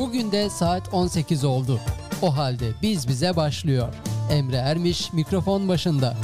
Bugün de saat 18 oldu. O halde biz bize başlıyor. Emre Ermiş mikrofon başında.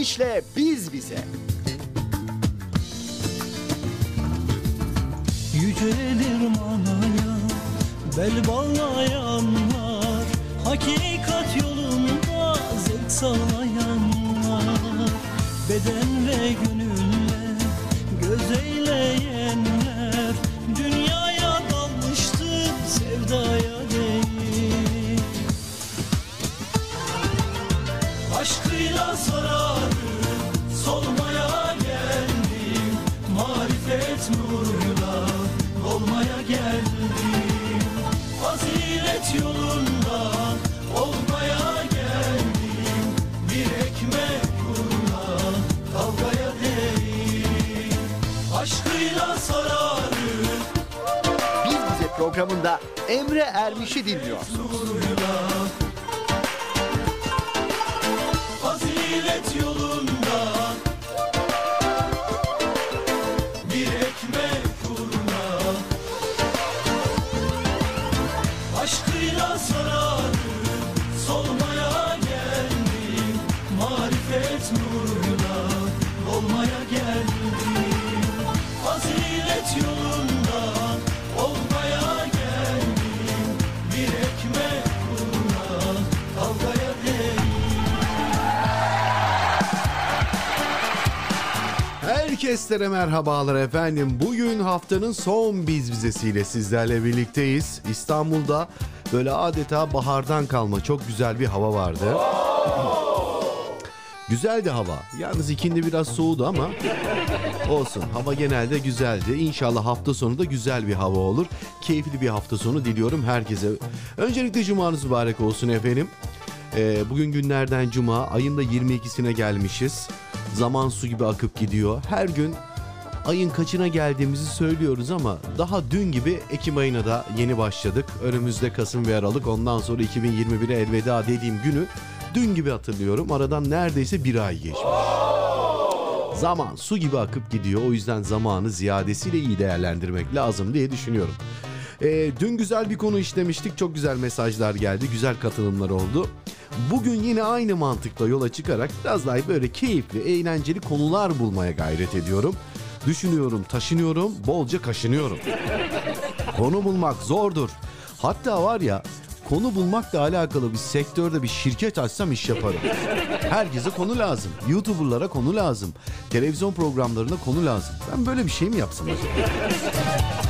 Ermiş'le Biz Bize. Herkeslere merhabalar efendim. Bugün haftanın son biz vizesiyle sizlerle birlikteyiz. İstanbul'da böyle adeta bahardan kalma çok güzel bir hava vardı. Güzeldi hava. Yalnız ikindi biraz soğudu ama olsun. Hava genelde güzeldi. İnşallah hafta sonu da güzel bir hava olur. Keyifli bir hafta sonu diliyorum herkese. Öncelikle cumanız mübarek olsun efendim. Ee, bugün günlerden cuma. Ayın da 22'sine gelmişiz. Zaman su gibi akıp gidiyor. Her gün ayın kaçına geldiğimizi söylüyoruz ama daha dün gibi Ekim ayına da yeni başladık. Önümüzde Kasım ve Aralık ondan sonra 2021'e elveda dediğim günü dün gibi hatırlıyorum. Aradan neredeyse bir ay geçmiş. Zaman su gibi akıp gidiyor. O yüzden zamanı ziyadesiyle iyi değerlendirmek lazım diye düşünüyorum. Ee, dün güzel bir konu işlemiştik. Çok güzel mesajlar geldi. Güzel katılımlar oldu. Bugün yine aynı mantıkla yola çıkarak biraz daha böyle keyifli, eğlenceli konular bulmaya gayret ediyorum. Düşünüyorum, taşınıyorum, bolca kaşınıyorum. Konu bulmak zordur. Hatta var ya konu bulmakla alakalı bir sektörde bir şirket açsam iş yaparım. Herkese konu lazım. YouTuber'lara konu lazım. Televizyon programlarına konu lazım. Ben böyle bir şey mi yapsam acaba?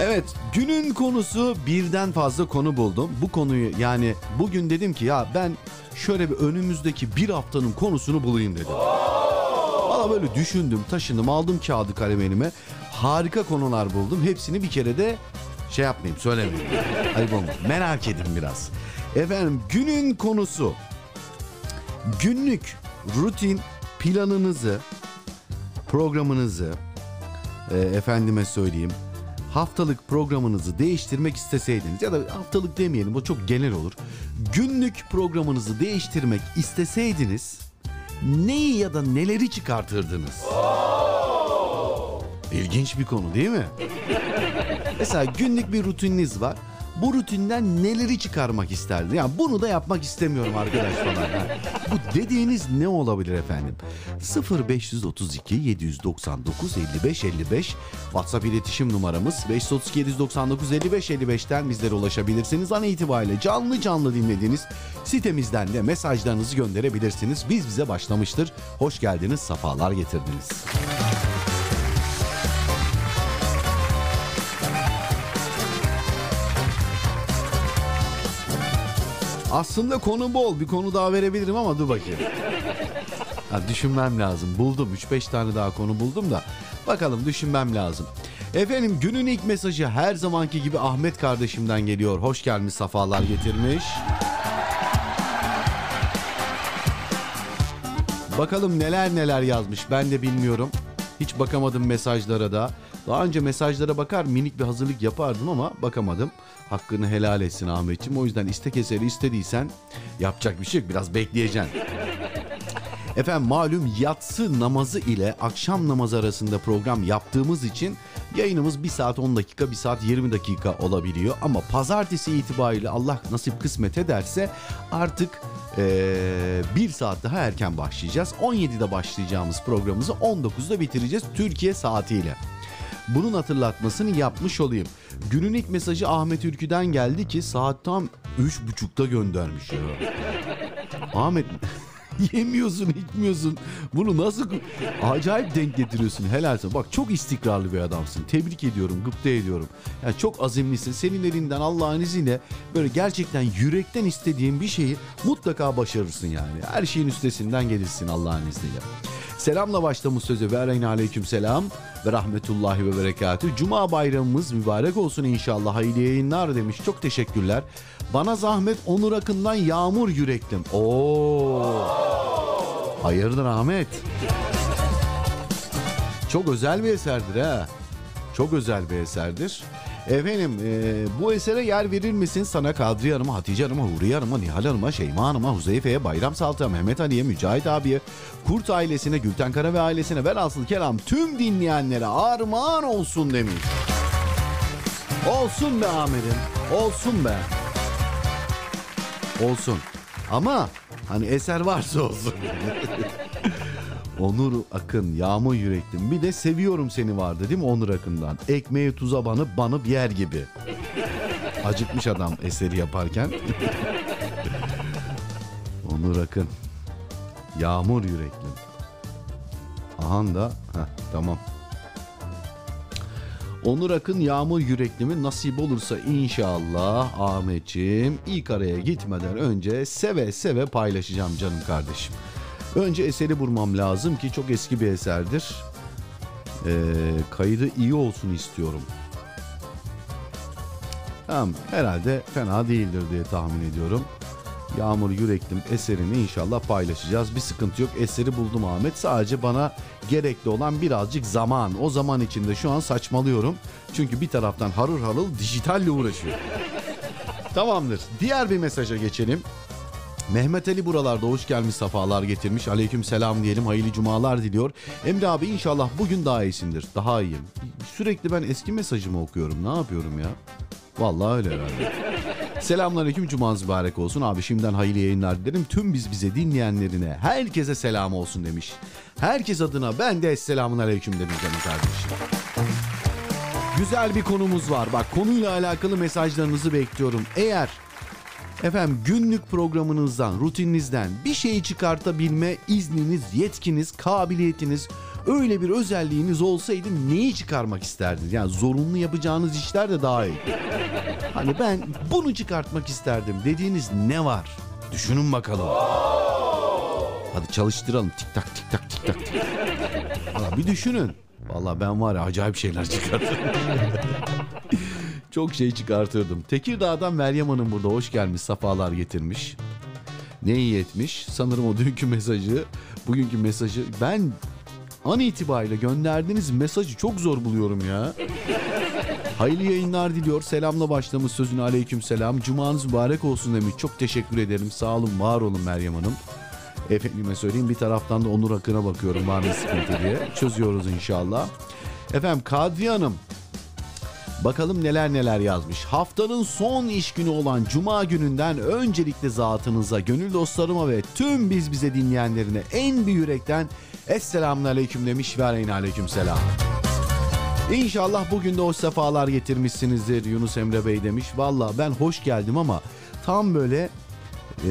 Evet günün konusu birden fazla konu buldum. Bu konuyu yani bugün dedim ki ya ben şöyle bir önümüzdeki bir haftanın konusunu bulayım dedim. Valla böyle düşündüm taşındım aldım kağıdı kalem elime. Harika konular buldum. Hepsini bir kere de şey yapmayayım söylemeyeyim. Ayıp olmaz. Merak edin biraz. Efendim günün konusu. Günlük rutin planınızı, programınızı, e, efendime söyleyeyim haftalık programınızı değiştirmek isteseydiniz ya da haftalık demeyelim o çok genel olur. Günlük programınızı değiştirmek isteseydiniz neyi ya da neleri çıkartırdınız? İlginç bir konu değil mi? Mesela günlük bir rutininiz var. Bu rutinden neleri çıkarmak isterdi? Yani bunu da yapmak istemiyorum arkadaş falan. Yani bu dediğiniz ne olabilir efendim? 0532 799 55 55 WhatsApp iletişim numaramız 532 799 55 55'ten bizlere ulaşabilirsiniz. An itibariyle canlı canlı dinlediğiniz sitemizden de mesajlarınızı gönderebilirsiniz. Biz bize başlamıştır. Hoş geldiniz, safalar getirdiniz. Aslında konu bol. Bir konu daha verebilirim ama dur bakayım. Ha, düşünmem lazım. Buldum. 3-5 tane daha konu buldum da. Bakalım düşünmem lazım. Efendim günün ilk mesajı her zamanki gibi Ahmet kardeşimden geliyor. Hoş gelmiş, safalar getirmiş. Bakalım neler neler yazmış ben de bilmiyorum. Hiç bakamadım mesajlara da. Daha önce mesajlara bakar minik bir hazırlık yapardım ama bakamadım. Hakkını helal etsin Ahmetciğim. O yüzden istek eseri istediysen yapacak bir şey yok. Biraz bekleyeceksin. Efendim malum yatsı namazı ile akşam namazı arasında program yaptığımız için yayınımız 1 saat 10 dakika 1 saat 20 dakika olabiliyor. Ama pazartesi itibariyle Allah nasip kısmet ederse artık ee, bir saat daha erken başlayacağız. 17'de başlayacağımız programımızı 19'da bitireceğiz Türkiye saatiyle. Bunun hatırlatmasını yapmış olayım. Günün ilk mesajı Ahmet Ülkü'den geldi ki saat tam 3.30'da göndermiş ya. Ahmet yemiyorsun içmiyorsun. Bunu nasıl acayip denk getiriyorsun helalse. Bak çok istikrarlı bir adamsın. Tebrik ediyorum, gıpta ediyorum. Yani çok azimlisin. Senin elinden Allah'ın izniyle böyle gerçekten yürekten istediğin bir şeyi mutlaka başarırsın yani. Her şeyin üstesinden gelirsin Allah'ın izniyle. Selamla başlamış sözü ve aleyhine aleyküm selam ve rahmetullahi ve berekatü. Cuma bayramımız mübarek olsun inşallah. Hayırlı yayınlar demiş. Çok teşekkürler. Bana zahmet Onur Akın'dan Yağmur Yüreklim. Oo. Hayırdır Ahmet? Çok özel bir eserdir ha. Çok özel bir eserdir. Efendim e, bu esere yer verir misin sana Kadriye Hanım'a, Hatice Hanım'a, Huriye Hanım'a, Nihal Hanım'a, Şeyma Hanım'a, Huzeyfe'ye, Bayram Saltı'ya, Mehmet Ali'ye, Mücahit abiye, Kurt ailesine, Gülten Kara ve ailesine, velhasıl kelam tüm dinleyenlere armağan olsun demiş. Olsun be Ahmet'im, olsun be. Olsun. Ama hani eser varsa olsun. Onur Akın, Yağmur Yüreklim. Bir de Seviyorum Seni vardı değil mi Onur Akın'dan? Ekmeği tuza banıp banıp yer gibi. Acıkmış adam eseri yaparken. Onur Akın. Yağmur Yüreklim. Ahan da. Heh, tamam. Onur Akın Yağmur Yüreklim'i nasip olursa inşallah Ahmetciğim ilk araya gitmeden önce seve seve paylaşacağım canım kardeşim. Önce eseri bulmam lazım ki çok eski bir eserdir. Ee, kaydı iyi olsun istiyorum. Tamam herhalde fena değildir diye tahmin ediyorum. Yağmur Yüreklim eserini inşallah paylaşacağız. Bir sıkıntı yok. Eseri buldum Ahmet. Sadece bana gerekli olan birazcık zaman. O zaman içinde şu an saçmalıyorum. Çünkü bir taraftan harır harıl dijitalle uğraşıyor. Tamamdır. Diğer bir mesaja geçelim. Mehmet Ali buralarda hoş gelmiş safalar getirmiş. Aleyküm selam diyelim. Hayırlı cumalar diliyor. Emre abi inşallah bugün daha iyisindir. Daha iyiyim. Sürekli ben eski mesajımı okuyorum. Ne yapıyorum ya? Vallahi öyle herhalde. Selamünaleyküm cumanız mübarek olsun. Abi şimdiden hayırlı yayınlar dilerim. Tüm biz bize dinleyenlerine herkese selam olsun demiş. Herkes adına ben de selamun aleyküm demiş canım kardeşim. Güzel bir konumuz var. Bak konuyla alakalı mesajlarınızı bekliyorum. Eğer efendim günlük programınızdan, rutininizden bir şeyi çıkartabilme izniniz, yetkiniz, kabiliyetiniz, öyle bir özelliğiniz olsaydı neyi çıkarmak isterdiniz? Yani zorunlu yapacağınız işler de daha iyi. Hani ben bunu çıkartmak isterdim dediğiniz ne var? Düşünün bakalım. Hadi çalıştıralım. Tik tak tik tak tik tak. tik. Valla bir düşünün. Valla ben var ya acayip şeyler çıkartırım. Çok şey çıkartırdım. Tekirdağ'dan Meryem Hanım burada hoş gelmiş. Safalar getirmiş. Ne iyi etmiş. Sanırım o dünkü mesajı, bugünkü mesajı. Ben an itibariyle gönderdiğiniz mesajı çok zor buluyorum ya. Hayırlı yayınlar diliyor. Selamla başlamış sözüne aleyküm selam. Cumanız mübarek olsun demiş. Çok teşekkür ederim. Sağ olun, var olun Meryem Hanım. Efendime söyleyeyim bir taraftan da Onur Akın'a bakıyorum var mı sıkıntı diye. Çözüyoruz inşallah. Efendim Kadriye Hanım Bakalım neler neler yazmış. Haftanın son iş günü olan Cuma gününden öncelikle zatınıza, gönül dostlarıma ve tüm biz bize dinleyenlerine en bir yürekten Esselamun Aleyküm demiş ve aleyhine aleyküm selam. İnşallah bugün de hoş sefalar getirmişsinizdir Yunus Emre Bey demiş. Valla ben hoş geldim ama tam böyle e,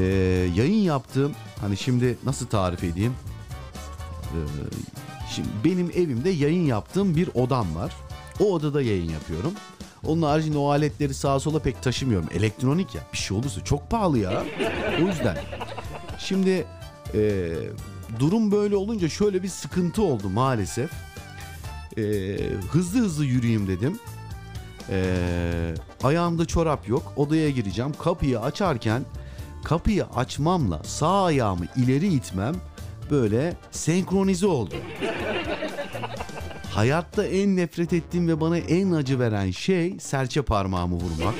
yayın yaptığım hani şimdi nasıl tarif edeyim? E, şimdi benim evimde yayın yaptığım bir odam var. O odada yayın yapıyorum. Onun haricinde o aletleri sağa sola pek taşımıyorum. Elektronik ya bir şey olursa çok pahalı ya. O yüzden. Şimdi e, durum böyle olunca şöyle bir sıkıntı oldu maalesef. E, hızlı hızlı yürüyeyim dedim. E, ayağımda çorap yok. Odaya gireceğim. Kapıyı açarken kapıyı açmamla sağ ayağımı ileri itmem böyle senkronize oldu. Hayatta en nefret ettiğim ve bana en acı veren şey serçe parmağımı vurmak.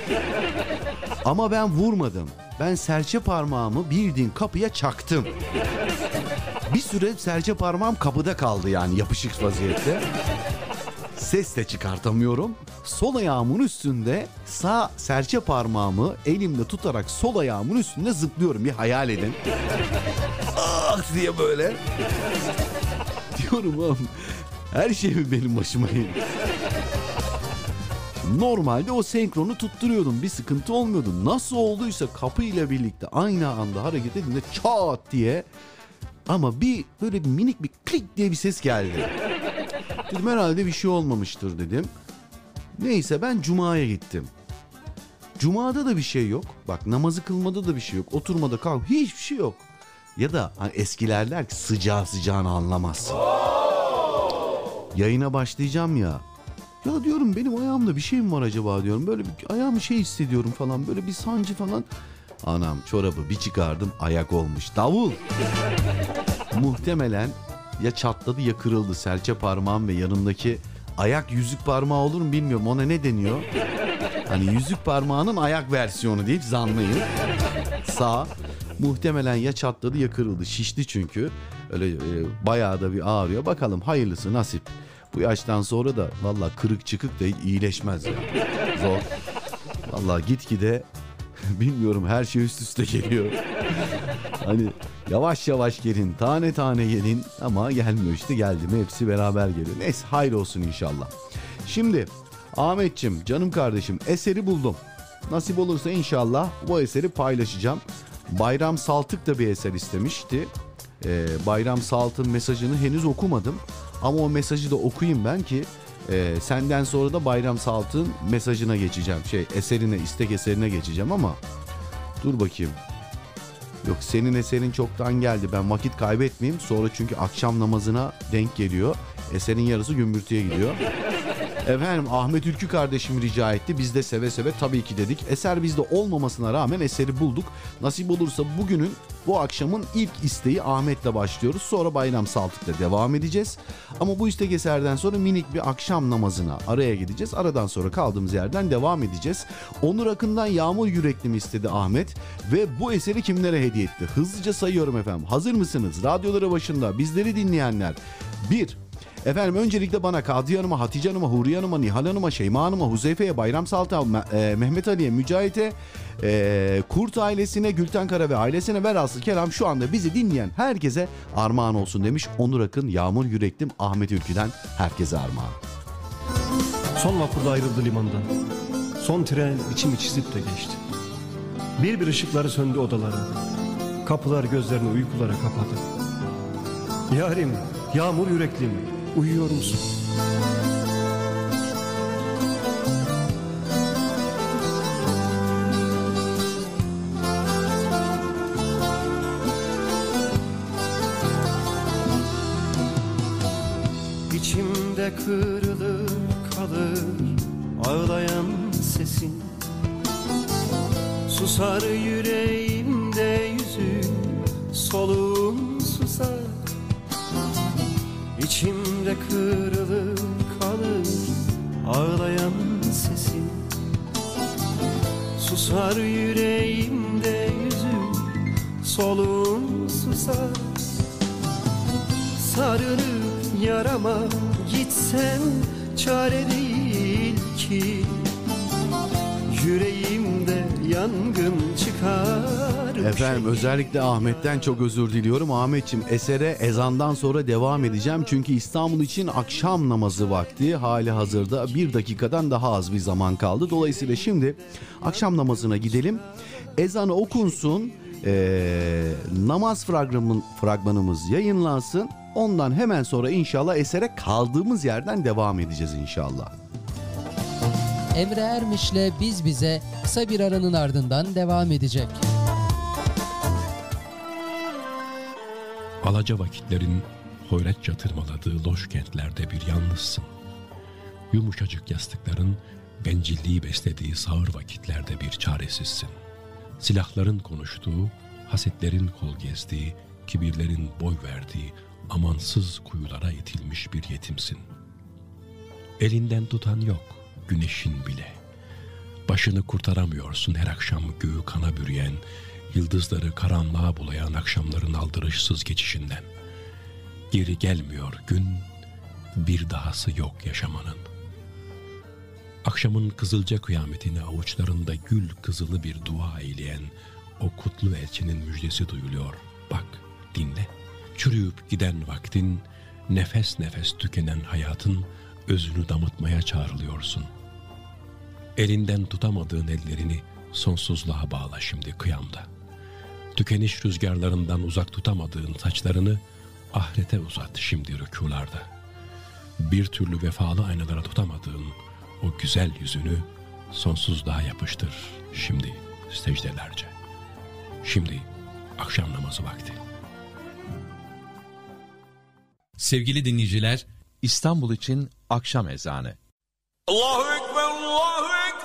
Ama ben vurmadım. Ben serçe parmağımı bildiğin kapıya çaktım. Bir süre serçe parmağım kapıda kaldı yani yapışık vaziyette. Ses de çıkartamıyorum. Sol ayağımın üstünde sağ serçe parmağımı elimde tutarak sol ayağımın üstünde zıplıyorum. Bir hayal edin. Ah diye böyle. Diyorum oğlum her şey mi benim başıma geliyor? Normalde o senkronu tutturuyordum. Bir sıkıntı olmuyordu. Nasıl olduysa kapıyla birlikte aynı anda hareket edince çat diye ama bir böyle bir minik bir klik diye bir ses geldi. Dedim herhalde bir şey olmamıştır dedim. Neyse ben Cuma'ya gittim. Cuma'da da bir şey yok. Bak namazı kılmada da bir şey yok. Oturmada kalk hiçbir şey yok. Ya da hani eskiler der ki sıcağı sıcağını anlamazsın. Yayına başlayacağım ya. Ya diyorum benim ayağımda bir şey mi var acaba diyorum. Böyle bir ayağımı şey hissediyorum falan. Böyle bir sancı falan. Anam çorabı bir çıkardım ayak olmuş. Davul. Muhtemelen ya çatladı ya kırıldı. Serçe parmağım ve yanındaki ayak yüzük parmağı olur mu bilmiyorum. Ona ne deniyor? Hani yüzük parmağının ayak versiyonu deyip zanlayın. Sağ muhtemelen ya çatladı ya kırıldı. Şişti çünkü. Öyle e, bayağı da bir ağrıyor. Bakalım hayırlısı nasip. Bu yaştan sonra da valla kırık çıkık da iyileşmez ya. Zor. Valla gitgide bilmiyorum her şey üst üste geliyor. hani yavaş yavaş gelin, tane tane gelin ama gelmiyor işte geldi mi hepsi beraber geliyor. Neyse hayır olsun inşallah. Şimdi Ahmetçim canım kardeşim eseri buldum. Nasip olursa inşallah bu eseri paylaşacağım. Bayram Saltık da bir eser istemişti. Ee, Bayram Salt'ın mesajını henüz okumadım. Ama o mesajı da okuyayım ben ki e, senden sonra da Bayram Salt'ın mesajına geçeceğim. Şey eserine, istek eserine geçeceğim ama dur bakayım. Yok senin eserin çoktan geldi. Ben vakit kaybetmeyeyim. Sonra çünkü akşam namazına denk geliyor. Eserin yarısı gümbürtüye gidiyor. Efendim Ahmet Ülkü kardeşim rica etti. Biz de seve seve tabii ki dedik. Eser bizde olmamasına rağmen eseri bulduk. Nasip olursa bugünün bu akşamın ilk isteği Ahmet'le başlıyoruz. Sonra Bayram Saltık'la devam edeceğiz. Ama bu istek eserden sonra minik bir akşam namazına araya gideceğiz. Aradan sonra kaldığımız yerden devam edeceğiz. Onur Akın'dan Yağmur Yürekli mi istedi Ahmet? Ve bu eseri kimlere hediye etti? Hızlıca sayıyorum efendim. Hazır mısınız? Radyoları başında bizleri dinleyenler. 1. Efendim öncelikle bana Kadriye Hanım'a, Hatice Hanım'a, Huriye Hanım'a, Nihal Hanım'a, Şeyma Hanım'a, Huzeyfe'ye, Bayram Salt'a, Me- e, Mehmet Ali'ye, Mücahit'e, e, Kurt ailesine, Gülten Kara ve ailesine velhasıl kelam şu anda bizi dinleyen herkese armağan olsun demiş Onur Akın, Yağmur Yüreklim, Ahmet Ülkü'den herkese armağan. Son vapurda ayrıldı limandan. Son tren içimi çizip de geçti. Bir bir ışıkları söndü odalara. Kapılar gözlerini uykulara kapadı. Yarim, yağmur yüreklim, uyuyor musun? Özellikle Ahmet'ten çok özür diliyorum. Ahmetçim esere ezandan sonra devam edeceğim. Çünkü İstanbul için akşam namazı vakti hali hazırda bir dakikadan daha az bir zaman kaldı. Dolayısıyla şimdi akşam namazına gidelim. Ezanı okunsun. ee, namaz fragmanın, fragmanımız yayınlansın. Ondan hemen sonra inşallah esere kaldığımız yerden devam edeceğiz inşallah. Emre Ermiş'le Biz Bize kısa bir aranın ardından devam edecek. Alaca vakitlerin hoyratça tırmaladığı loş kentlerde bir yalnızsın. Yumuşacık yastıkların bencilliği beslediği sağır vakitlerde bir çaresizsin. Silahların konuştuğu, hasetlerin kol gezdiği, kibirlerin boy verdiği amansız kuyulara itilmiş bir yetimsin. Elinden tutan yok, güneşin bile. Başını kurtaramıyorsun her akşam göğü kana bürüyen, yıldızları karanlığa bulayan akşamların aldırışsız geçişinden. Geri gelmiyor gün, bir dahası yok yaşamanın. Akşamın kızılca kıyametini avuçlarında gül kızılı bir dua eyleyen o kutlu elçinin müjdesi duyuluyor. Bak, dinle. Çürüyüp giden vaktin, nefes nefes tükenen hayatın özünü damıtmaya çağrılıyorsun. Elinden tutamadığın ellerini sonsuzluğa bağla şimdi kıyamda. Tükeniş rüzgarlarından uzak tutamadığın saçlarını ahirete uzat şimdi rükularda. Bir türlü vefalı aynalara tutamadığın o güzel yüzünü sonsuzluğa yapıştır şimdi secdelerce. Şimdi akşam namazı vakti. Sevgili dinleyiciler, İstanbul için akşam ezanı. Allahu Ekber, Allahu Ekber.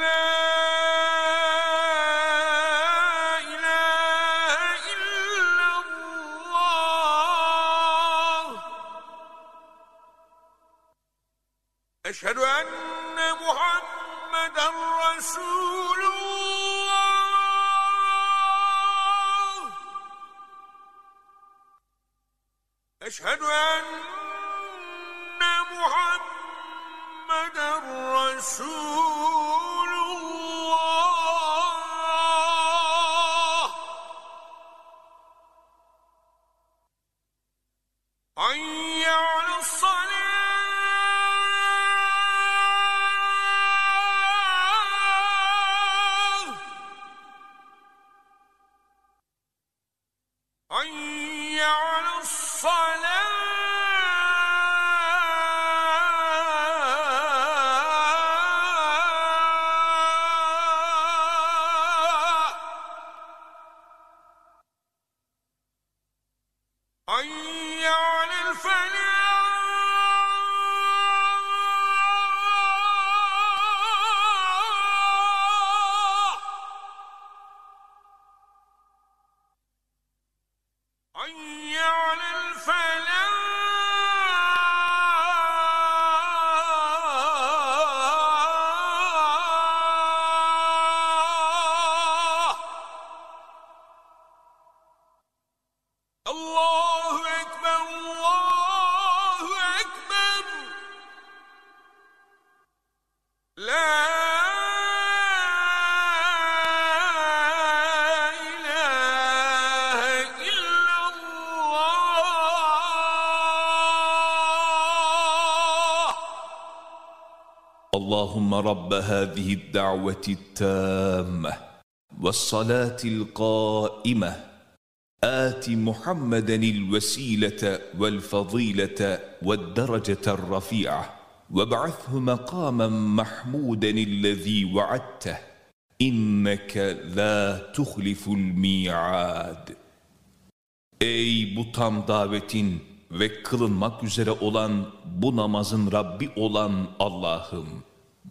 la اللهم رب هذه الدعوة التامة والصلاة القائمة آت محمدا الوسيلة والفضيلة والدرجة الرفيعة وابعثه مقاما محمودا الذي وعدته إنك لا تخلف الميعاد Ey bu tam davetin ve kılınmak üzere olan bu namazın Rabbi olan Allah'ım!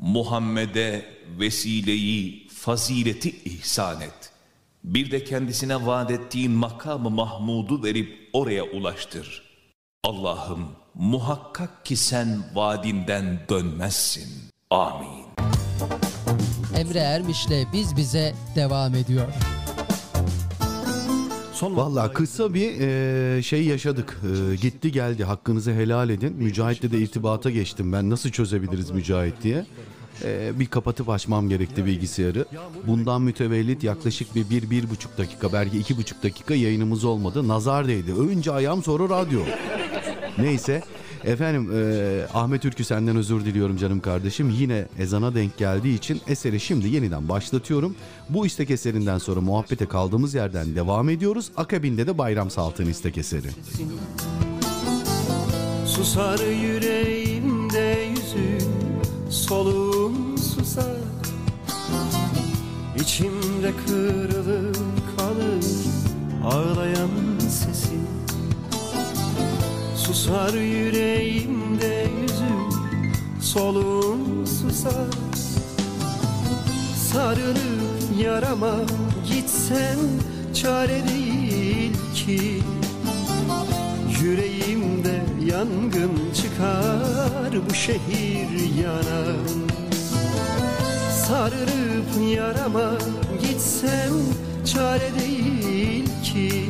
Muhammed'e vesileyi, fazileti ihsan et. Bir de kendisine vaat ettiğin makamı Mahmud'u verip oraya ulaştır. Allah'ım muhakkak ki sen vaadinden dönmezsin. Amin. Emre Ermiş'le Biz Bize devam ediyor. Son Valla kısa bir e, şey yaşadık. E, gitti geldi hakkınızı helal edin. Mücahit'le de irtibata geçtim ben nasıl çözebiliriz Mücahit diye. E, bir kapatıp açmam gerekti bilgisayarı. Bundan mütevellit yaklaşık bir, bir, bir buçuk dakika belki iki buçuk dakika yayınımız olmadı. Nazar değdi. Önce ayağım sonra radyo. Neyse. Efendim e, Ahmet Ürkü senden özür diliyorum canım kardeşim. Yine ezana denk geldiği için eseri şimdi yeniden başlatıyorum. Bu istek eserinden sonra muhabbete kaldığımız yerden devam ediyoruz. Akabinde de Bayram Saltın istek eseri. Susar yüreğimde yüzün Soluğum susar İçimde kırılıp kalır Ağlayan sesin Susar yüreğimde yüzün Soluğum susar. Sarılıp yarama gitsen Çare değil ki. Yüreğimde yangın çıkar bu şehir yanar. Sarılıp yarama gitsem çare değil ki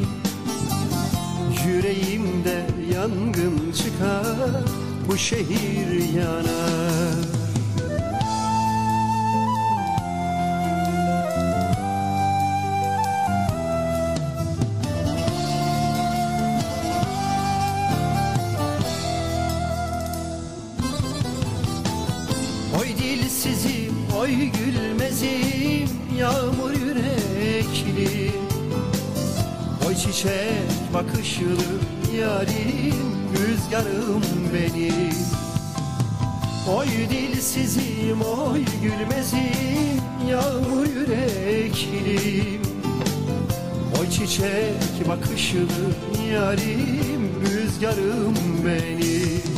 Yüreğimde yangın çıkar bu şehir yanar. Oy dilsizim, oy gülmezim Yağmur yürekli çiçek bakışlı yarim Rüzgarım benim. Oy dilsizim, oy gülmezim Yağmur yürekli Oy çiçek bakışlı yarim Rüzgarım benim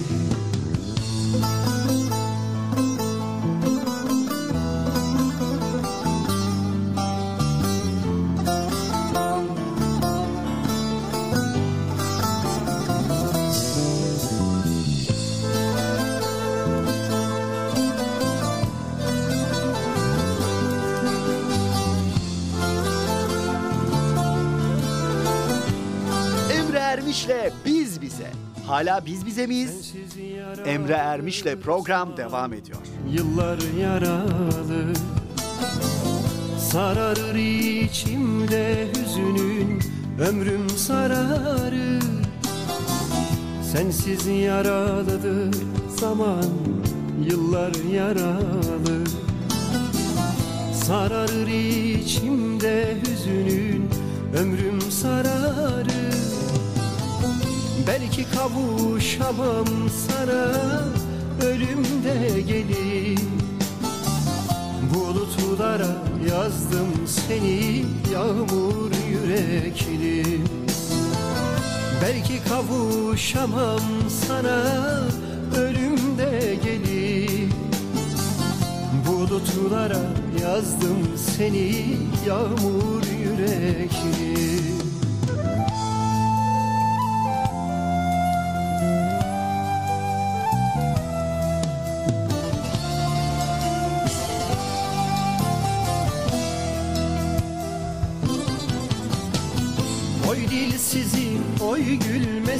Hala biz bize miyiz? Emre Ermiş'le program devam ediyor. Yıllar yaralı Sararır içimde hüzünün Ömrüm sararır Sensiz yaralıdır zaman Yıllar yaralı Sararır içimde hüzünün ömrüm sararır Belki kavuşamam sana ölümde gelir. Bulutlara yazdım seni yağmur yürekli. Belki kavuşamam sana ölümde gelir. Bulutlara yazdım seni yağmur yürekli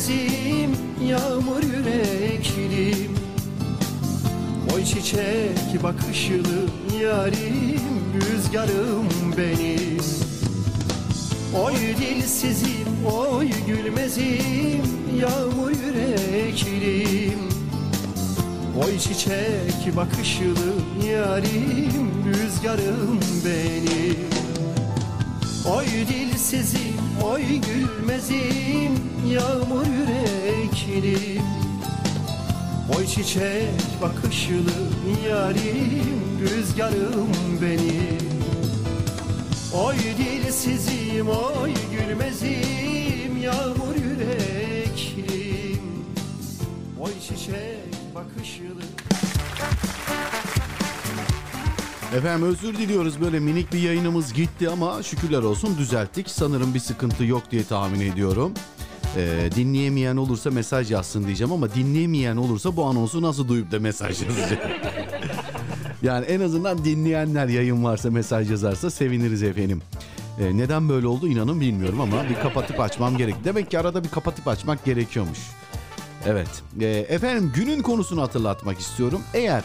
gülmezim, yağmur yüreklim. Oy çiçek bakışlı yarim, rüzgarım benim. Oy dilsizim, oy gülmezim, yağmur yüreklim. Oy çiçek bakışlı yarim, rüzgarım benim. Oy dilsizim, oy gülmezim, yağmur yüreklim Oy çiçek bakışlı yarim, rüzgarım benim. Oy dilsizim, oy gülmezim, yağmur yüreklim Oy çiçek bakışlı Efendim özür diliyoruz böyle minik bir yayınımız gitti ama şükürler olsun düzelttik. Sanırım bir sıkıntı yok diye tahmin ediyorum. Ee, dinleyemeyen olursa mesaj yazsın diyeceğim ama dinleyemeyen olursa bu anonsu nasıl duyup da mesaj yazacak? yani en azından dinleyenler yayın varsa mesaj yazarsa seviniriz efendim. Ee, neden böyle oldu inanın bilmiyorum ama bir kapatıp açmam gerek. Demek ki arada bir kapatıp açmak gerekiyormuş. Evet. Ee, efendim günün konusunu hatırlatmak istiyorum. Eğer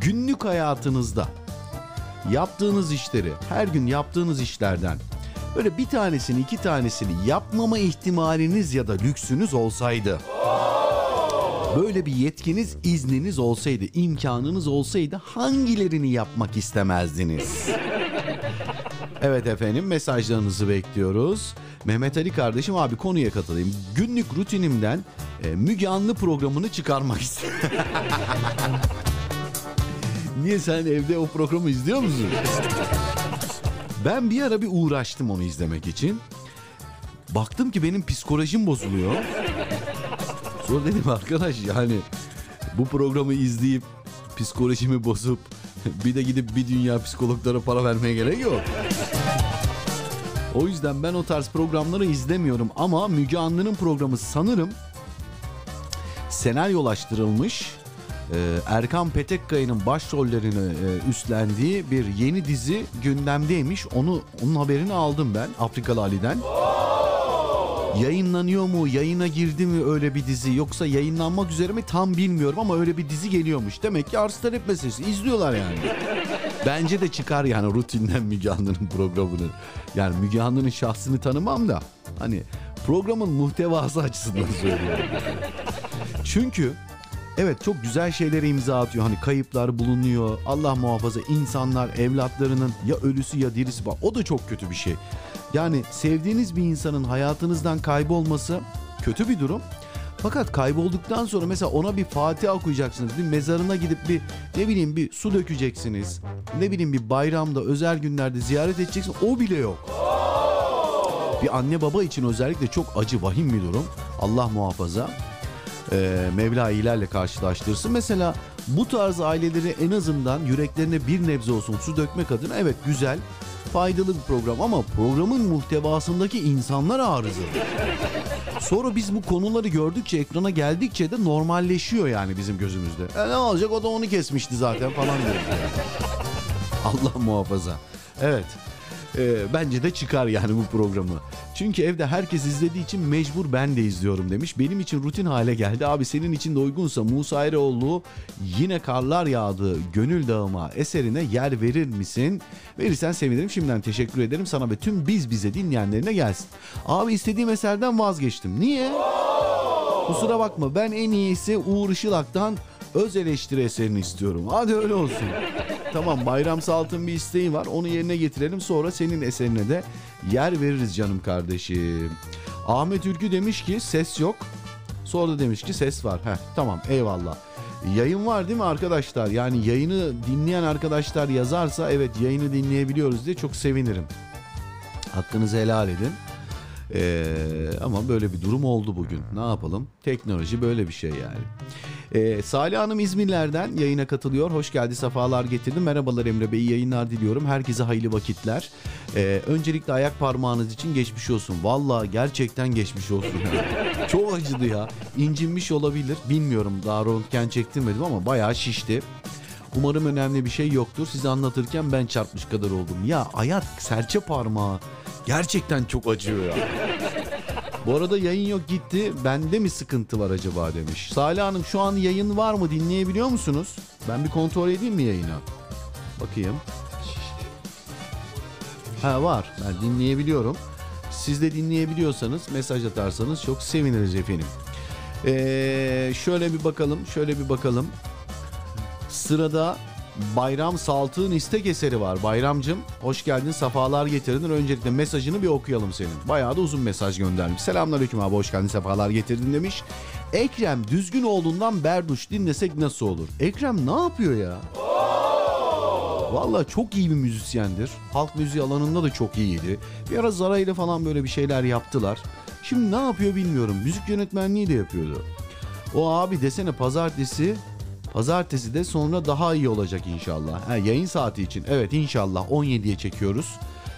günlük hayatınızda yaptığınız işleri, her gün yaptığınız işlerden böyle bir tanesini, iki tanesini yapmama ihtimaliniz ya da lüksünüz olsaydı. Böyle bir yetkiniz, izniniz olsaydı, imkanınız olsaydı hangilerini yapmak istemezdiniz? Evet efendim mesajlarınızı bekliyoruz. Mehmet Ali kardeşim abi konuya katılayım. Günlük rutinimden e, Müge Anlı programını çıkarmak istiyorum. Niye sen evde o programı izliyor musun? Ben bir ara bir uğraştım onu izlemek için. Baktım ki benim psikolojim bozuluyor. Sonra dedim arkadaş yani bu programı izleyip psikolojimi bozup bir de gidip bir dünya psikologlara para vermeye gerek yok. O yüzden ben o tarz programları izlemiyorum ama Müge Anlı'nın programı sanırım senaryolaştırılmış Erkan Petekkaya'nın başrollerini e, üstlendiği bir yeni dizi gündemdeymiş. Onu onun haberini aldım ben Afrikalı Ali'den. Yayınlanıyor mu, yayına girdi mi öyle bir dizi yoksa yayınlanmak üzere mi tam bilmiyorum ama öyle bir dizi geliyormuş. Demek ki arz talep meselesi izliyorlar yani. Bence de çıkar yani rutinden Müge Anlı'nın programını. Yani Müge Anlı'nın şahsını tanımam da hani programın muhtevası açısından söylüyorum. Çünkü Evet çok güzel şeylere imza atıyor. Hani kayıplar bulunuyor. Allah muhafaza insanlar evlatlarının ya ölüsü ya dirisi var. O da çok kötü bir şey. Yani sevdiğiniz bir insanın hayatınızdan kaybolması kötü bir durum. Fakat kaybolduktan sonra mesela ona bir Fatiha okuyacaksınız. Bir mezarına gidip bir ne bileyim bir su dökeceksiniz. Ne bileyim bir bayramda özel günlerde ziyaret edeceksiniz. O bile yok. Bir anne baba için özellikle çok acı vahim bir durum. Allah muhafaza e, Mevla iyilerle karşılaştırsın. Mesela bu tarz aileleri en azından yüreklerine bir nebze olsun su dökmek adına evet güzel, faydalı bir program ama programın muhtevasındaki insanlar arızalı. Sonra biz bu konuları gördükçe ekrana geldikçe de normalleşiyor yani bizim gözümüzde. E ne olacak o da onu kesmişti zaten falan diyoruz. Allah muhafaza. Evet. Ee, bence de çıkar yani bu programı. Çünkü evde herkes izlediği için mecbur ben de izliyorum demiş. Benim için rutin hale geldi. Abi senin için de uygunsa Musa Eroğlu yine karlar yağdı gönül dağıma eserine yer verir misin? Verirsen sevinirim. Şimdiden teşekkür ederim sana ve tüm biz bize dinleyenlerine gelsin. Abi istediğim eserden vazgeçtim. Niye? Kusura bakma ben en iyisi Uğur Işılak'tan öz eleştiri eserini istiyorum. Hadi öyle olsun. tamam Bayram Salt'ın bir isteği var. Onu yerine getirelim. Sonra senin eserine de yer veririz canım kardeşim. Ahmet Ülkü demiş ki ses yok. Sonra da demiş ki ses var. Heh, tamam eyvallah. Yayın var değil mi arkadaşlar? Yani yayını dinleyen arkadaşlar yazarsa evet yayını dinleyebiliyoruz diye çok sevinirim. Hakkınızı helal edin. Ee, ama böyle bir durum oldu bugün. Ne yapalım? Teknoloji böyle bir şey yani. Ee, Salih Hanım İzmirler'den yayına katılıyor. Hoş geldi, sefalar getirdim. Merhabalar Emre Bey, iyi yayınlar diliyorum. Herkese hayırlı vakitler. Ee, öncelikle ayak parmağınız için geçmiş olsun. Valla gerçekten geçmiş olsun. Çok acıdı ya. İncinmiş olabilir. Bilmiyorum daha röntgen çektirmedim ama bayağı şişti. Umarım önemli bir şey yoktur. Size anlatırken ben çarpmış kadar oldum. Ya ayak serçe parmağı gerçekten çok acıyor ya. Bu arada yayın yok gitti. Bende mi sıkıntı var acaba demiş. Salih Hanım şu an yayın var mı dinleyebiliyor musunuz? Ben bir kontrol edeyim mi yayını? Bakayım. Ha var. Ben dinleyebiliyorum. Siz de dinleyebiliyorsanız mesaj atarsanız çok seviniriz efendim. Ee, şöyle bir bakalım. Şöyle bir bakalım. Sırada Bayram Saltık'ın istek eseri var. Bayramcım hoş geldin sefalar getirdin. Öncelikle mesajını bir okuyalım senin. Bayağı da uzun mesaj göndermiş. Selamünaleyküm abi hoş geldin sefalar getirdin demiş. Ekrem düzgün olduğundan Berduş dinlesek nasıl olur? Ekrem ne yapıyor ya? Valla çok iyi bir müzisyendir. Halk müziği alanında da çok iyiydi. Bir ara Zara ile falan böyle bir şeyler yaptılar. Şimdi ne yapıyor bilmiyorum. Müzik yönetmenliği de yapıyordu. O abi desene pazartesi Pazartesi de sonra daha iyi olacak inşallah. Ha, yayın saati için evet inşallah 17'ye çekiyoruz.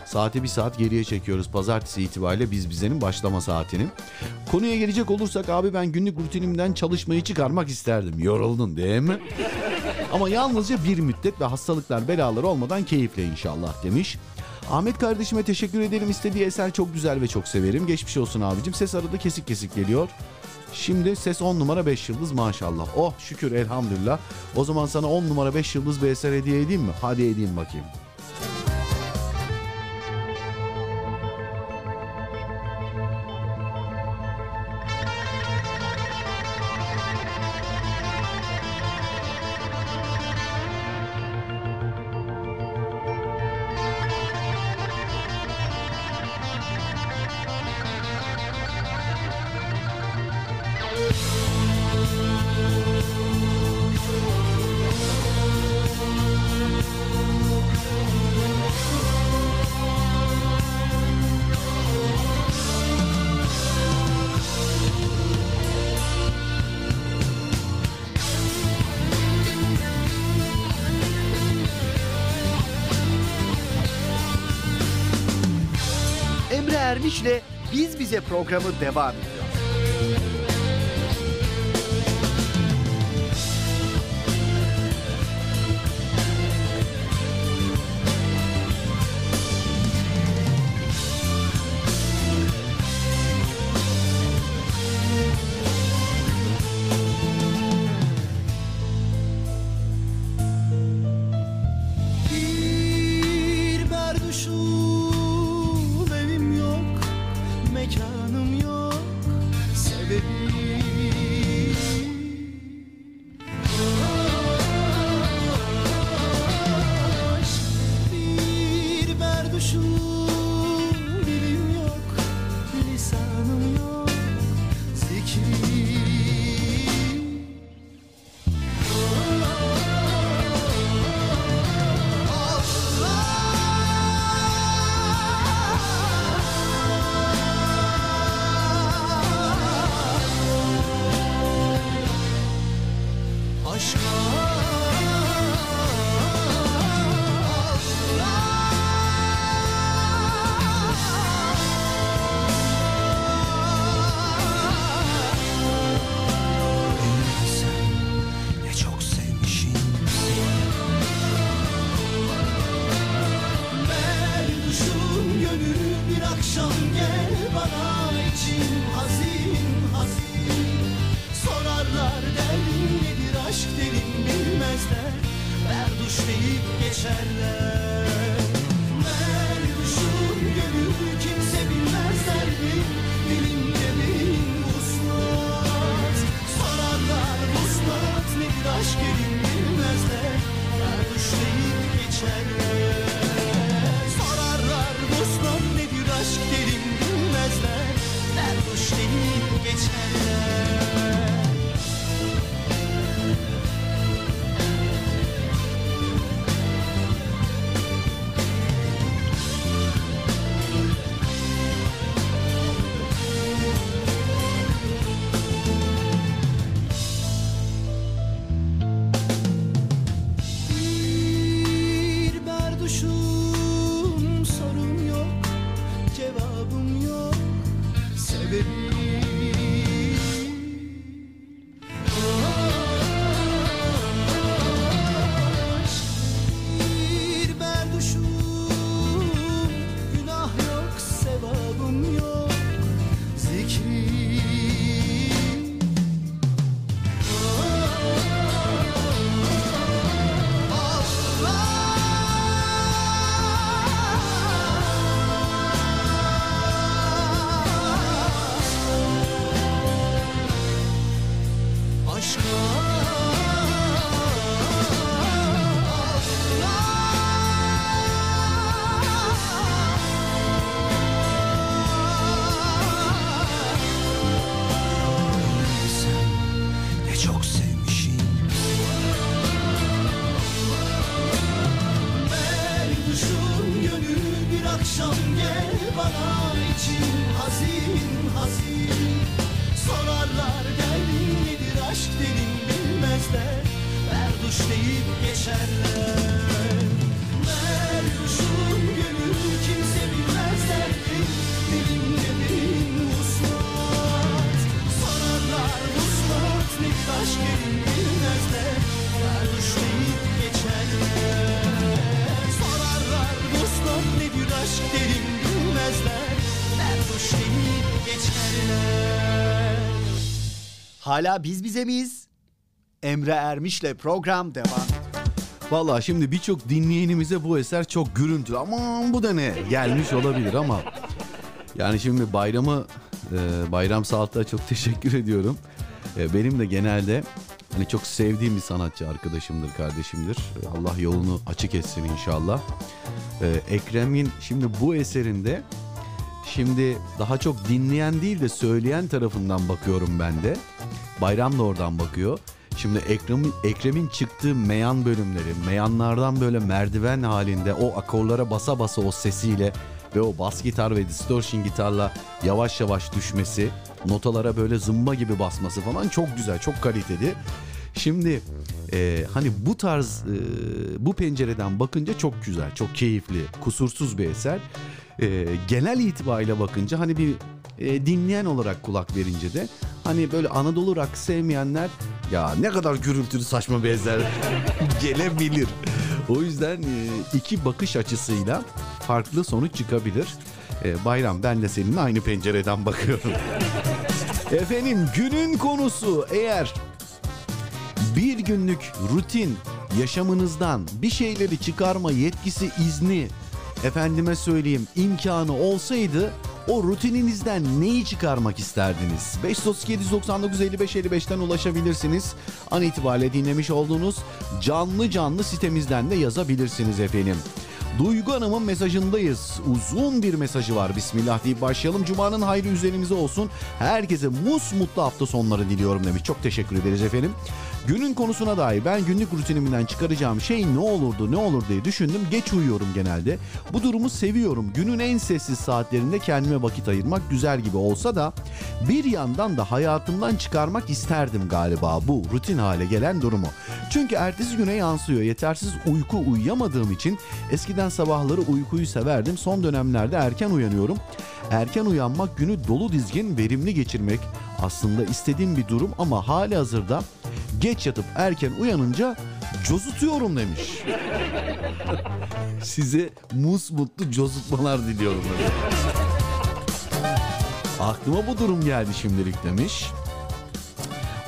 Saati bir saat geriye çekiyoruz pazartesi itibariyle biz bizenin başlama saatini. Konuya gelecek olursak abi ben günlük rutinimden çalışmayı çıkarmak isterdim. Yoruldun değil mi? Ama yalnızca bir müddet ve hastalıklar belalar olmadan keyifle inşallah demiş. Ahmet kardeşime teşekkür ederim. İstediği eser çok güzel ve çok severim. Geçmiş olsun abicim. Ses arada kesik kesik geliyor. Şimdi ses 10 numara 5 yıldız maşallah. Oh şükür elhamdülillah. O zaman sana 10 numara 5 yıldız eser hediye edeyim mi? Hadi edeyim bakayım. Programı devam akşam gel bana için hazin hazin. Sorarlar derdin nedir aşk derin bilmezler. Berduş deyip geçerler. Berduşum gönül kimse bilmez derdin Dilimde benim vuslat Sorarlar vuslat nedir aşk derin bilmezler. Berduş deyip elleri Hala biz bize miyiz? Emre Ermiş'le program devam. Valla şimdi birçok dinleyenimize bu eser çok gürültülü. Aman bu da ne? Gelmiş olabilir ama. Yani şimdi bayramı, e, Bayram Saat'ta çok teşekkür ediyorum. E, benim de genelde hani çok sevdiğim bir sanatçı arkadaşımdır, kardeşimdir. Allah yolunu açık etsin inşallah. E, Ekrem'in şimdi bu eserinde şimdi daha çok dinleyen değil de söyleyen tarafından bakıyorum ben de. Bayram da oradan bakıyor. Şimdi Ekrem'in Ekrem'in çıktığı meyan bölümleri, meyanlardan böyle merdiven halinde o akorlara basa basa o sesiyle ve o bas gitar ve distortion gitarla yavaş yavaş düşmesi, notalara böyle zımba gibi basması falan çok güzel, çok kaliteli. Şimdi e, hani bu tarz e, bu pencereden bakınca çok güzel, çok keyifli, kusursuz bir eser. E, genel itibariyle bakınca hani bir e, dinleyen olarak kulak verince de hani böyle Anadolu rock sevmeyenler ya ne kadar gürültülü saçma eser gelebilir. O yüzden e, iki bakış açısıyla farklı sonuç çıkabilir. E, Bayram ben de seninle aynı pencereden bakıyorum. Efendim günün konusu eğer bir günlük rutin yaşamınızdan bir şeyleri çıkarma yetkisi izni efendime söyleyeyim imkanı olsaydı o rutininizden neyi çıkarmak isterdiniz? 537 55 55'ten ulaşabilirsiniz. An itibariyle dinlemiş olduğunuz canlı canlı sitemizden de yazabilirsiniz efendim. Duygu Hanım'ın mesajındayız. Uzun bir mesajı var. Bismillah deyip başlayalım. Cuma'nın hayrı üzerimize olsun. Herkese mus mutlu hafta sonları diliyorum demiş. Çok teşekkür ederiz efendim. Günün konusuna dair ben günlük rutinimden çıkaracağım şey ne olurdu ne olur diye düşündüm. Geç uyuyorum genelde. Bu durumu seviyorum. Günün en sessiz saatlerinde kendime vakit ayırmak güzel gibi olsa da bir yandan da hayatımdan çıkarmak isterdim galiba bu rutin hale gelen durumu. Çünkü ertesi güne yansıyor. Yetersiz uyku uyuyamadığım için eskiden sabahları uykuyu severdim. Son dönemlerde erken uyanıyorum. Erken uyanmak günü dolu dizgin verimli geçirmek aslında istediğim bir durum ama hali hazırda geç yatıp erken uyanınca cozutuyorum demiş. Size mus mutlu cozutmalar diliyorum. Aklıma bu durum geldi şimdilik demiş.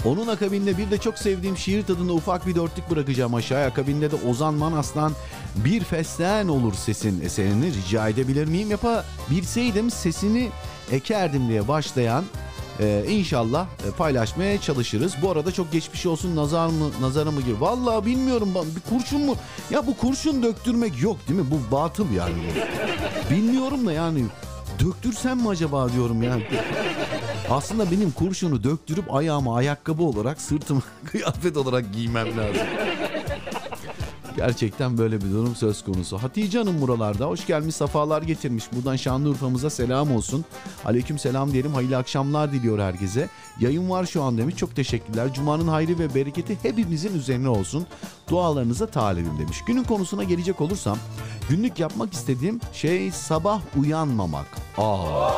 Onun akabinde bir de çok sevdiğim şiir tadında ufak bir dörtlük bırakacağım aşağıya. Akabinde de Ozan Manas'tan bir fesleğen olur sesin eserini rica edebilir miyim? Yapabilseydim sesini ekerdim diye başlayan ee, inşallah e, paylaşmaya çalışırız. Bu arada çok geçmiş olsun nazar mı nazara mı gibi. Vallahi bilmiyorum bir kurşun mu? Ya bu kurşun döktürmek yok değil mi? Bu batıl yani. Bilmiyorum da yani döktürsem mi acaba diyorum ya. Aslında benim kurşunu döktürüp ayağıma ayakkabı olarak sırtıma kıyafet olarak giymem lazım. Gerçekten böyle bir durum söz konusu. Hatice Hanım buralarda. Hoş gelmiş, safalar getirmiş. Buradan Şanlıurfa'mıza selam olsun. Aleyküm selam diyelim. Hayırlı akşamlar diliyor herkese. Yayın var şu an demiş. Çok teşekkürler. Cumanın hayrı ve bereketi hepimizin üzerine olsun. Dualarınıza talibim demiş. Günün konusuna gelecek olursam günlük yapmak istediğim şey sabah uyanmamak. Aa.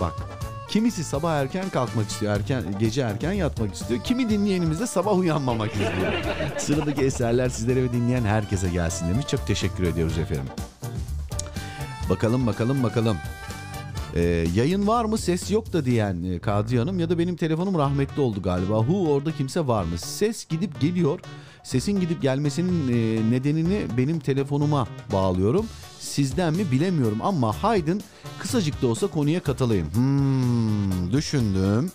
Bak Kimisi sabah erken kalkmak istiyor, erken gece erken yatmak istiyor. Kimi dinleyenimiz de sabah uyanmamak istiyor. Sıradaki eserler sizlere ve dinleyen herkese gelsin demiş. Çok teşekkür ediyoruz efendim. Bakalım bakalım bakalım. Ee, yayın var mı ses yok da diyen e, Kadriye Hanım ya da benim telefonum rahmetli oldu galiba. Hu orada kimse var mı? Ses gidip geliyor. Sesin gidip gelmesinin e, nedenini benim telefonuma bağlıyorum. Sizden mi bilemiyorum ama Haydın kısacık da olsa konuya katılayım. Hmm, düşündüm,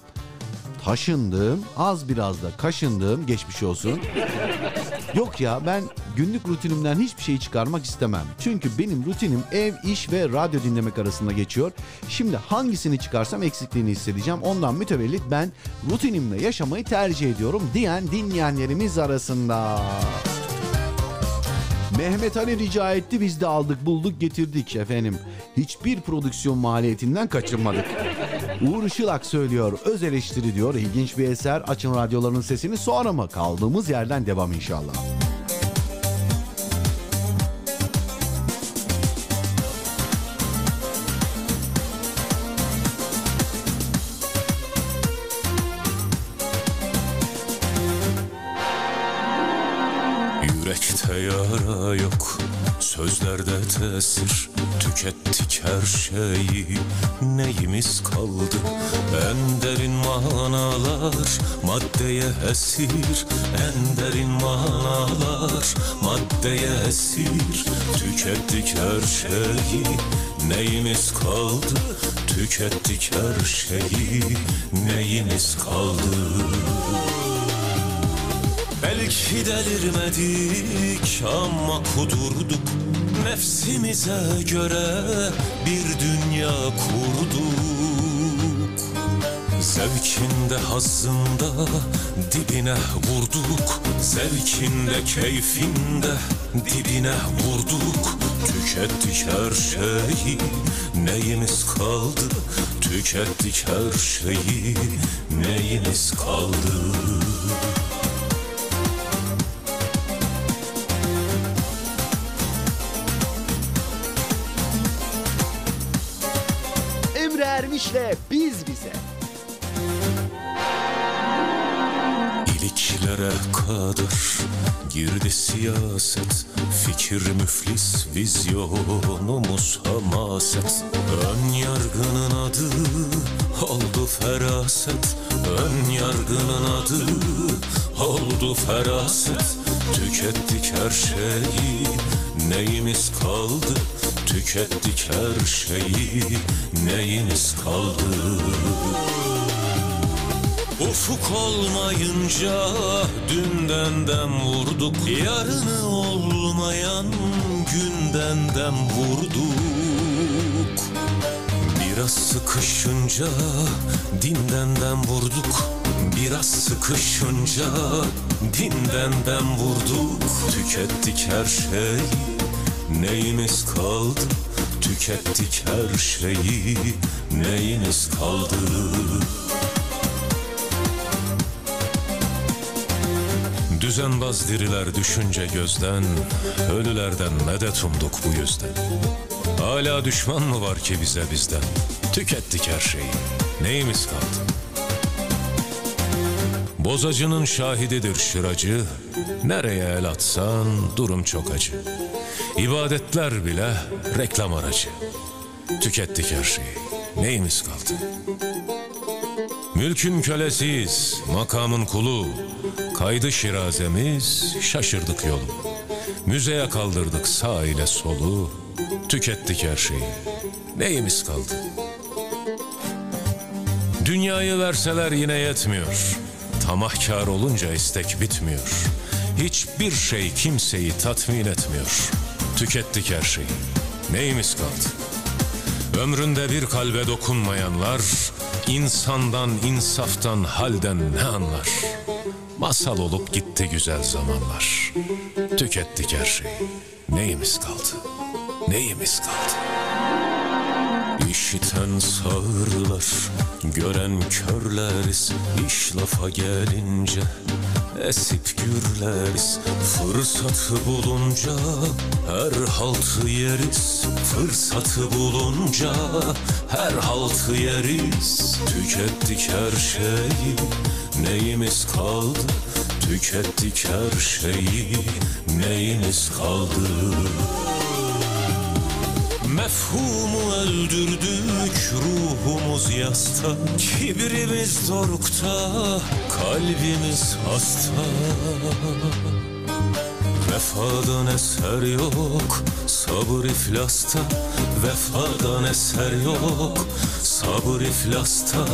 taşındım, az biraz da kaşındım geçmiş olsun. Yok ya ben günlük rutinimden hiçbir şey çıkarmak istemem. Çünkü benim rutinim ev, iş ve radyo dinlemek arasında geçiyor. Şimdi hangisini çıkarsam eksikliğini hissedeceğim. Ondan mütevellit ben rutinimle yaşamayı tercih ediyorum diyen dinleyenlerimiz arasında. Mehmet Ali rica etti biz de aldık bulduk getirdik efendim. Hiçbir prodüksiyon maliyetinden kaçırmadık. Uğur Işılak söylüyor öz eleştiri diyor ilginç bir eser açın radyoların sesini sonra mı kaldığımız yerden devam inşallah. Yara yok, sözlerde tesir Tükettik her şeyi, neyimiz kaldı? En derin manalar, maddeye esir. En derin manalar, maddeye esir. Tükettik her şeyi, neyimiz kaldı? Tükettik her şeyi, neyimiz kaldı Belki delirmedik ama kudurduk. Nefsimize göre bir dünya kurduk. Zevkinde hazzında dibine vurduk. Zevkinde keyfinde dibine vurduk. Tükettik her şeyi neyimiz kaldı? Tükettik her şeyi neyimiz kaldı Ermiş'le Biz Bize. İliklere kadar girdi siyaset. Fikir müflis vizyonumuz hamaset. Ön yargının adı oldu feraset. Ön yargının adı oldu feraset. Tükettik her şeyi neyimiz kaldı Tükettik her şeyi neyimiz kaldı? Ufuk olmayınca dünden dem vurduk. Yarını olmayan günden dem vurduk. Biraz sıkışınca dinden dem vurduk. Biraz sıkışınca dinden dem vurduk. Tükettik her şeyi neyimiz kaldı? Tükettik her şeyi. Neyimiz kaldı? Düzenbaz diriler düşünce gözden Ölülerden medet umduk bu yüzden. Hala düşman mı var ki bize bizden? Tükettik her şeyi. Neyimiz kaldı? Bozacının şahididir şıracı. Nereye el atsan durum çok acı İbadetler bile reklam aracı Tükettik her şeyi Neyimiz kaldı Mülkün kölesiyiz, makamın kulu. Kaydı şirazemiz, şaşırdık yolu. Müzeye kaldırdık sağ ile solu. Tükettik her şeyi. Neyimiz kaldı? Dünyayı verseler yine yetmiyor. Tamahkar olunca istek bitmiyor. Hiçbir şey kimseyi tatmin etmiyor. Tükettik her şeyi. Neyimiz kaldı? Ömründe bir kalbe dokunmayanlar insandan, insaftan, halden ne anlar? Masal olup gitti güzel zamanlar. Tükettik her şeyi. Neyimiz kaldı? Neyimiz kaldı? İşiten sağırlar Gören körleriz iş lafa gelince Esip gürleriz Fırsatı bulunca Her haltı yeriz. Fırsatı bulunca Her haltı yeriz. Tükettik her şeyi Neyimiz kaldı? Tükettik her şeyi Neyimiz kaldı Mefhumu öldürdük ruhumuz yasta. Kibrimiz dorukta kalbimiz hasta. Vefadan eser yok sabır iflasta. Vefadan eser yok sabır iflasta.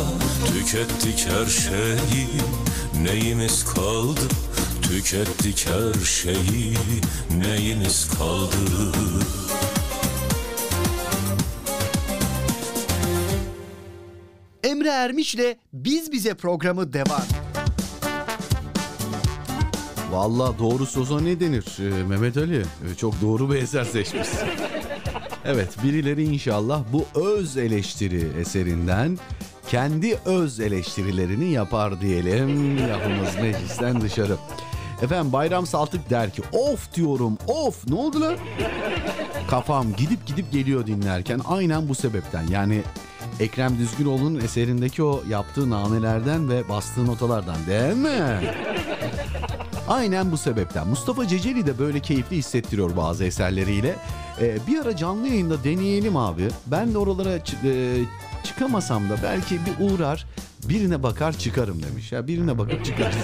Tükettik her şeyi neyimiz kaldı? Tükettik her şeyi neyimiz kaldı Emre Ermiş'le Biz Bize programı devam. Valla doğru söze ne denir Ee, Mehmet Ali? Ee, Çok doğru bir eser seçmişsin. evet birileri inşallah bu öz eleştiri eserinden kendi öz eleştirilerini yapar diyelim. Lafımız meclisten dışarı. Efendim Bayram Saltık der ki of diyorum of ne oldu lan? Kafam gidip gidip geliyor dinlerken aynen bu sebepten yani Ekrem Düzgünoğlu'nun eserindeki o yaptığı namelerden ve bastığı notalardan değil mi? Aynen bu sebepten. Mustafa Ceceli de böyle keyifli hissettiriyor bazı eserleriyle. Ee, bir ara canlı yayında deneyelim abi. Ben de oralara e, çıkamasam da belki bir uğrar birine bakar çıkarım demiş. Ya birine bakıp demiş.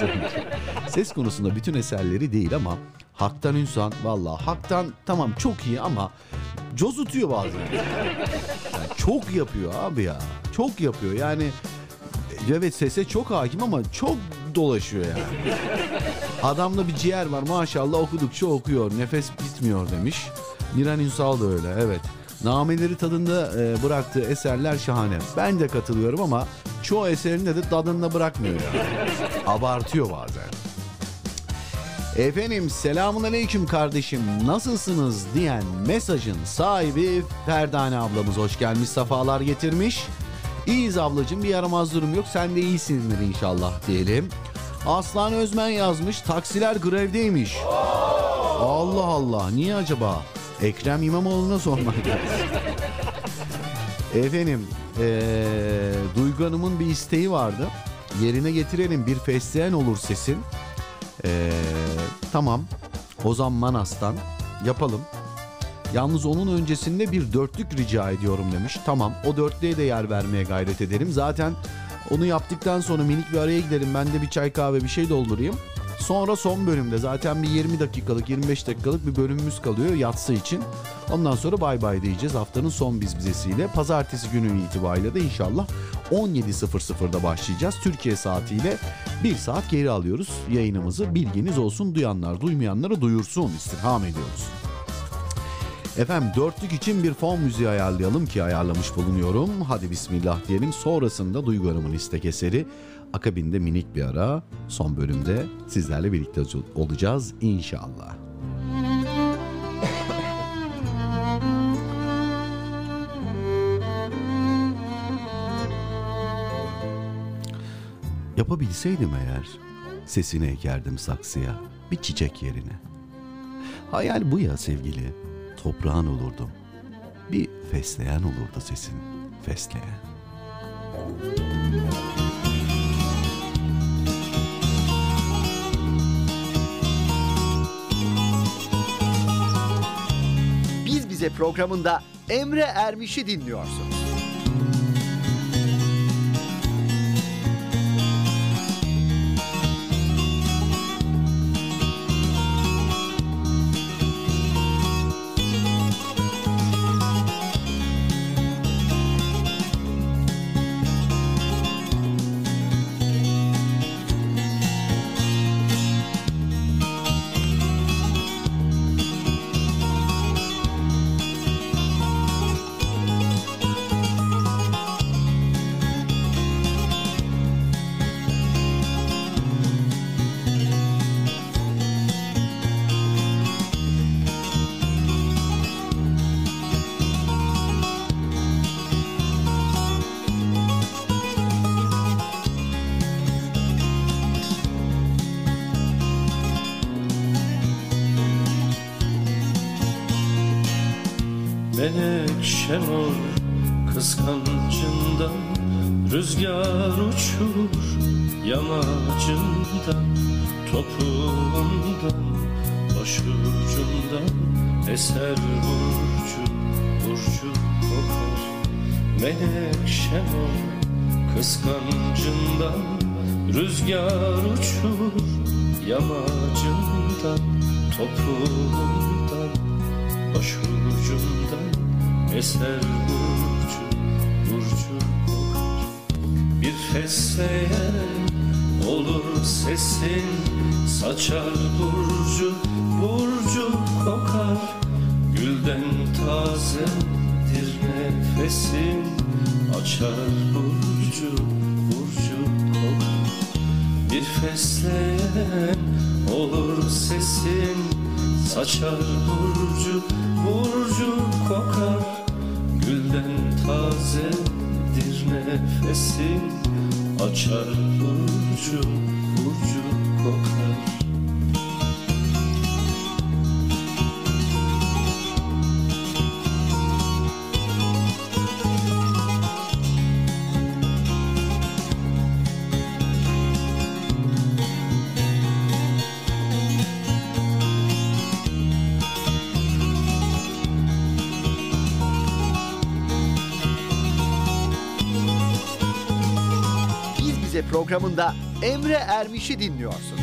Ses konusunda bütün eserleri değil ama Haktan Ünsan valla Haktan tamam çok iyi ama cozutuyor bazen. Yani çok yapıyor abi ya. Çok yapıyor yani. Evet sese çok hakim ama çok dolaşıyor yani. Adamda bir ciğer var maşallah okudukça okuyor. Nefes bitmiyor demiş. Miran Ünsal da öyle evet. Nameleri tadında e, bıraktığı eserler şahane. Ben de katılıyorum ama çoğu eserinde de tadında bırakmıyor yani. Abartıyor bazen. Efendim selamun aleyküm kardeşim nasılsınız diyen mesajın sahibi Ferdane ablamız hoş gelmiş sefalar getirmiş. İyiyiz ablacığım bir yaramaz durum yok sen de iyisindir inşallah diyelim. Aslan Özmen yazmış taksiler grevdeymiş. Allah Allah niye acaba? Ekrem İmamoğlu'na sormak lazım. Efendim eee Duygu Hanım'ın bir isteği vardı. Yerine getirelim bir fesleğen olur sesin. Ee, tamam. Ozan Manas'tan yapalım. Yalnız onun öncesinde bir dörtlük rica ediyorum demiş. Tamam o dörtlüğe de yer vermeye gayret ederim. Zaten onu yaptıktan sonra minik bir araya gidelim. Ben de bir çay kahve bir şey doldurayım. Sonra son bölümde zaten bir 20 dakikalık 25 dakikalık bir bölümümüz kalıyor yatsı için. Ondan sonra bay bay diyeceğiz haftanın son biz bizesiyle. Pazartesi günü itibariyle de inşallah 17.00'da başlayacağız. Türkiye saatiyle bir saat geri alıyoruz yayınımızı. Bilginiz olsun duyanlar duymayanlara duyursun istirham ediyoruz. Efendim dörtlük için bir fon müziği ayarlayalım ki ayarlamış bulunuyorum. Hadi bismillah diyelim. Sonrasında Duygu Hanım'ın istek eseri. Akabinde minik bir ara. Son bölümde sizlerle birlikte olacağız inşallah. Yapabilseydim eğer sesini ekerdim saksıya bir çiçek yerine. Hayal bu ya sevgili. Toprağın olurdum. Bir fesleğen olurdu sesin. Fesleğen. Biz Bize programında Emre Ermiş'i dinliyorsunuz. Menekşe mor kıskancından Rüzgar uçur yamacından Topuğundan başucundan Eser burcu burcu kokar. Menekşe mor kıskancından Rüzgar uçur yamacından Topuğundan başucundan Eser burcu burcu kokar Bir fesleğen olur sesin Saçar burcu burcu kokar. Gülden tazedir nefesin Açar burcu burcu kokar. Bir fesleğen olur sesin Saçar burcu burcu kokar nefesin Açar burcu burcu programında Emre Ermiş'i dinliyorsunuz.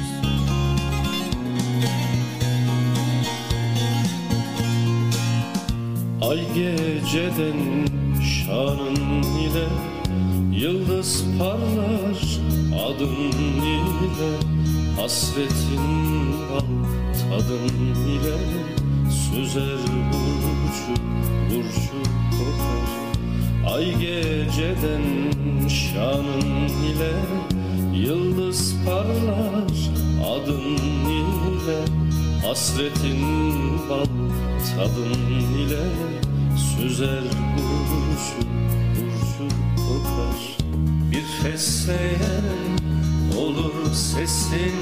Ay geceden şanın ile Yıldız parlar adın ile Hasretin bal tadın ile Süzer burcu burcu kokar Ay geceden şanın ile Yıldız parlar adın ile Hasretin bal tadın ile. Süzer burcu burcu kokar. Bir fesleğen olur sesin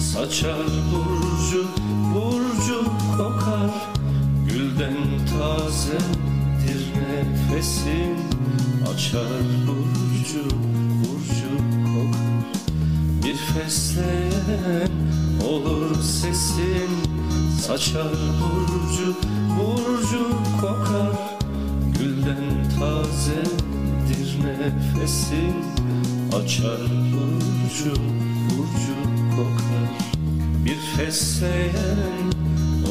Saçar burcu burcu kokar. Gülden tazedir nefesin Açar burcu Bir fesleğen olur sesin. Saçar burcu burcu kokar. Gülden tazedir nefesin. Açar burcu burcu kokar. Bir fesleğen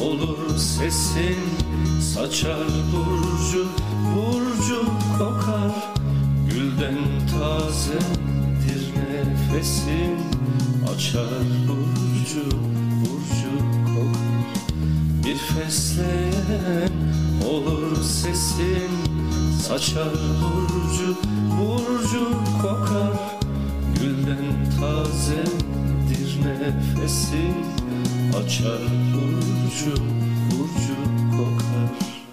olur sesin. Saçar burcu burcu kokar. Gülden tazedir nefesin Açar burcu burcu kokar Bir fesleğen olur sesin. Saçar burcu burcu kokar Gülden tazedir nefesin Açar burcu burcu kokar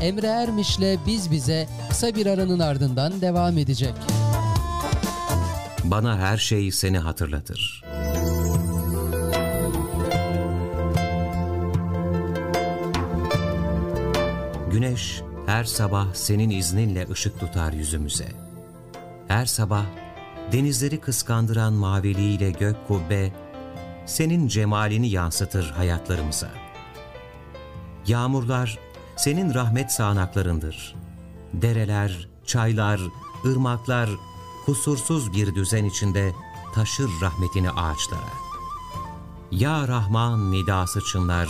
Emre Ermiş'le Biz Bize kısa bir aranın ardından devam edecek. Bana her şey seni hatırlatır. Güneş her sabah senin izninle ışık tutar yüzümüze. Her sabah denizleri kıskandıran maviliğiyle gök kubbe senin cemalini yansıtır hayatlarımıza. Yağmurlar senin rahmet sağanaklarındır. Dereler, çaylar, ırmaklar kusursuz bir düzen içinde taşır rahmetini ağaçlara. Ya Rahman nidası çınlar,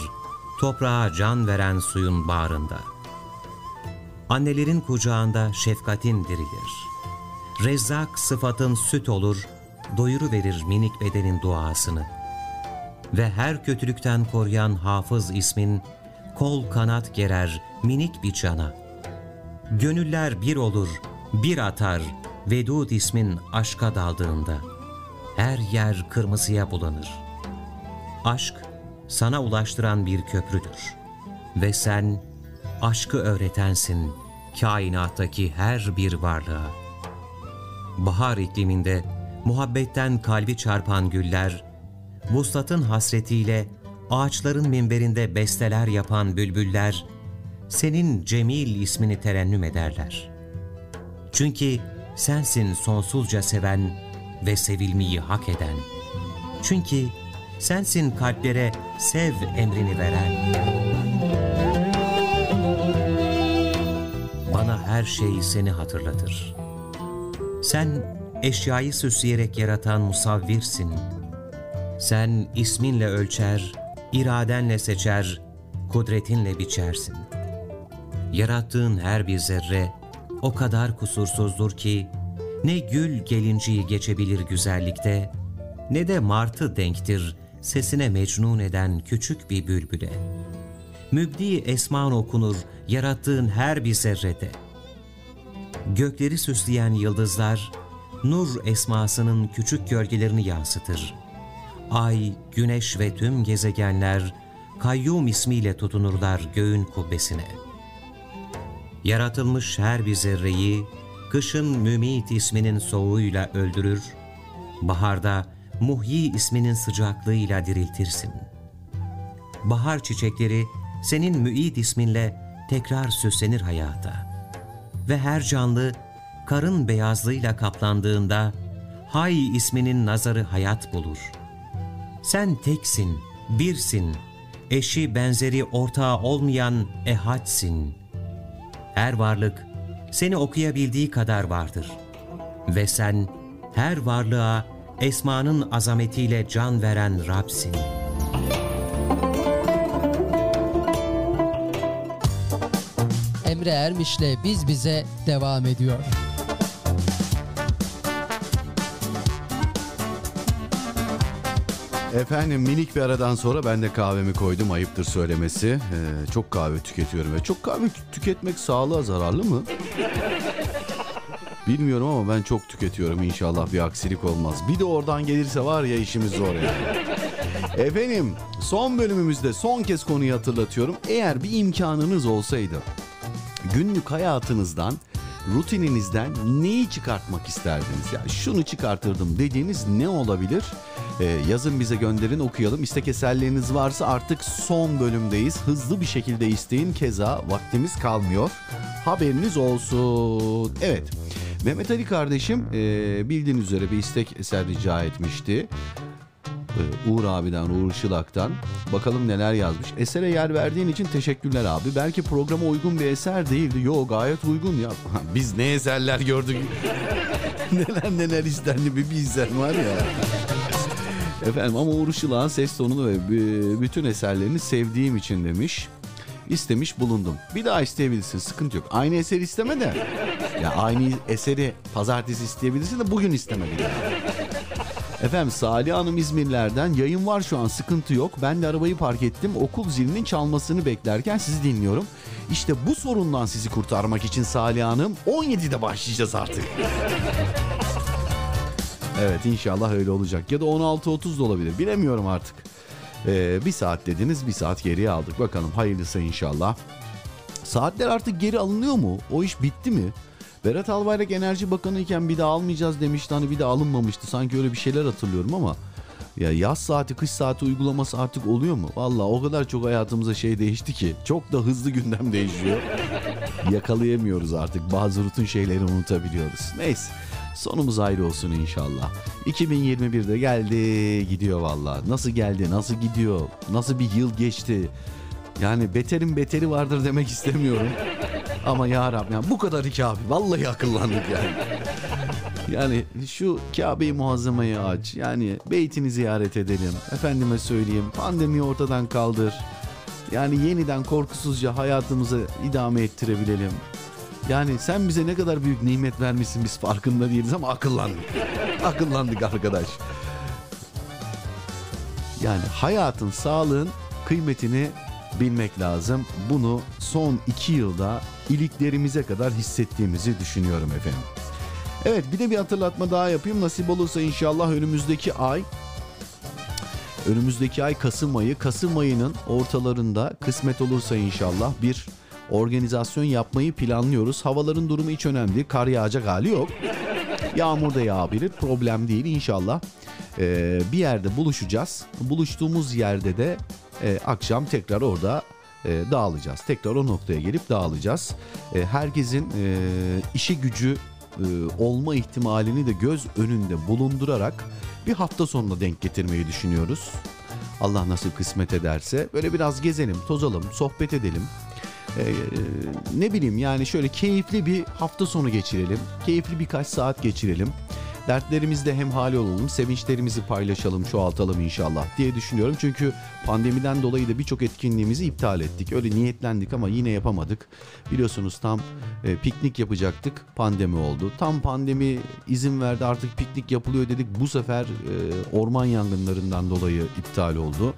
toprağa can veren suyun bağrında. Annelerin kucağında şefkatin dirilir. Rezzak sıfatın süt olur, doyuru verir minik bedenin duasını. Ve her kötülükten koruyan hafız ismin, kol kanat gerer minik bir cana. Gönüller bir olur, bir atar, Vedud ismin aşka daldığında. Her yer kırmızıya bulanır. Aşk, sana ulaştıran bir köprüdür. Ve sen, aşkı öğretensin kainattaki her bir varlığa. Bahar ikliminde muhabbetten kalbi çarpan güller, vuslatın hasretiyle ağaçların minberinde besteler yapan bülbüller, senin Cemil ismini terennüm ederler. Çünkü sensin sonsuzca seven ve sevilmeyi hak eden. Çünkü sensin kalplere sev emrini veren. Bana her şey seni hatırlatır. Sen eşyayı süsleyerek yaratan musavvirsin. Sen isminle ölçer, iradenle seçer, kudretinle biçersin. Yarattığın her bir zerre o kadar kusursuzdur ki ne gül gelinciyi geçebilir güzellikte ne de martı denktir sesine mecnun eden küçük bir bülbüle. Mübdi esman okunur yarattığın her bir zerrede. Gökleri süsleyen yıldızlar nur esmasının küçük gölgelerini yansıtır. Ay, güneş ve tüm gezegenler kayyum ismiyle tutunurlar göğün kubbesine. Yaratılmış her bir zerreyi kışın mümit isminin soğuğuyla öldürür, baharda muhyi isminin sıcaklığıyla diriltirsin. Bahar çiçekleri senin müid isminle tekrar süslenir hayata. Ve her canlı karın beyazlığıyla kaplandığında Hay isminin nazarı hayat bulur. Sen teksin, birsin, eşi benzeri ortağı olmayan ehadsin. Her varlık seni okuyabildiği kadar vardır. Ve sen her varlığa esmanın azametiyle can veren Rab'sin. Emre Ermiş'le Biz Bize devam ediyor. Efendim minik bir aradan sonra ben de kahvemi koydum ayıptır söylemesi. Ee, çok kahve tüketiyorum ve çok kahve tüketmek sağlığa zararlı mı? Bilmiyorum ama ben çok tüketiyorum inşallah bir aksilik olmaz. Bir de oradan gelirse var ya işimiz zor yani. Efendim son bölümümüzde son kez konuyu hatırlatıyorum. Eğer bir imkanınız olsaydı günlük hayatınızdan rutininizden neyi çıkartmak isterdiniz? Yani şunu çıkartırdım dediğiniz ne olabilir? Ee, yazın bize gönderin okuyalım. İstek eserleriniz varsa artık son bölümdeyiz. Hızlı bir şekilde isteyin. Keza vaktimiz kalmıyor. Haberiniz olsun. Evet. Mehmet Ali kardeşim e, bildiğiniz üzere bir istek eser rica etmişti. Ee, Uğur abiden, Uğur Şılak'tan. Bakalım neler yazmış. Esere yer verdiğin için teşekkürler abi. Belki programa uygun bir eser değildi. Yo gayet uygun ya. Biz ne eserler gördük. neler neler istendi bir bilsen var ya. Efendim ama Uğur Şılak'ın ses tonunu ve bütün eserlerini sevdiğim için demiş. İstemiş bulundum. Bir daha isteyebilirsin sıkıntı yok. Aynı eser isteme de. Ya aynı eseri pazartesi isteyebilirsin de bugün isteme bir daha. Efendim Salih Hanım İzmirler'den yayın var şu an sıkıntı yok. Ben de arabayı park ettim. Okul zilinin çalmasını beklerken sizi dinliyorum. İşte bu sorundan sizi kurtarmak için Salih Hanım 17'de başlayacağız artık. Evet inşallah öyle olacak. Ya da 16.30 da olabilir. Bilemiyorum artık. Ee, bir saat dediniz bir saat geriye aldık. Bakalım hayırlısı inşallah. Saatler artık geri alınıyor mu? O iş bitti mi? Berat Albayrak Enerji Bakanı iken bir daha almayacağız demişti. Hani bir daha alınmamıştı. Sanki öyle bir şeyler hatırlıyorum ama ya yaz saati kış saati uygulaması artık oluyor mu? Valla o kadar çok hayatımıza şey değişti ki. Çok da hızlı gündem değişiyor. Yakalayamıyoruz artık. Bazı rutin şeyleri unutabiliyoruz. Neyse. Sonumuz ayrı olsun inşallah. 2021'de geldi gidiyor valla. Nasıl geldi nasıl gidiyor nasıl bir yıl geçti. Yani beterin beteri vardır demek istemiyorum. Ama ya Rabbi yani bu kadar iki. Vallahi akıllandık yani. Yani şu Kabe'yi muazzamayı aç. Yani beytini ziyaret edelim. Efendime söyleyeyim pandemiyi ortadan kaldır. Yani yeniden korkusuzca hayatımızı idame ettirebilelim. Yani sen bize ne kadar büyük nimet vermişsin biz farkında değiliz ama akıllandık. akıllandık arkadaş. Yani hayatın, sağlığın kıymetini bilmek lazım. Bunu son iki yılda iliklerimize kadar hissettiğimizi düşünüyorum efendim. Evet bir de bir hatırlatma daha yapayım. Nasip olursa inşallah önümüzdeki ay önümüzdeki ay Kasım ayı. Kasım ayının ortalarında kısmet olursa inşallah bir organizasyon yapmayı planlıyoruz. Havaların durumu hiç önemli değil. Kar yağacak hali yok. Yağmur da yağabilir. Problem değil inşallah. Ee, bir yerde buluşacağız. Buluştuğumuz yerde de e, akşam tekrar orada e, dağılacağız. Tekrar o noktaya gelip dağılacağız. E, herkesin e, işi gücü e, olma ihtimalini de göz önünde bulundurarak bir hafta sonuna denk getirmeyi düşünüyoruz. Allah nasip kısmet ederse böyle biraz gezelim, tozalım, sohbet edelim. Ee, ne bileyim yani şöyle keyifli bir hafta sonu geçirelim. Keyifli birkaç saat geçirelim. Dertlerimizde hem hali olalım, sevinçlerimizi paylaşalım, çoğaltalım inşallah diye düşünüyorum. Çünkü pandemiden dolayı da birçok etkinliğimizi iptal ettik. Öyle niyetlendik ama yine yapamadık. Biliyorsunuz tam e, piknik yapacaktık, pandemi oldu. Tam pandemi izin verdi artık piknik yapılıyor dedik. Bu sefer e, orman yangınlarından dolayı iptal oldu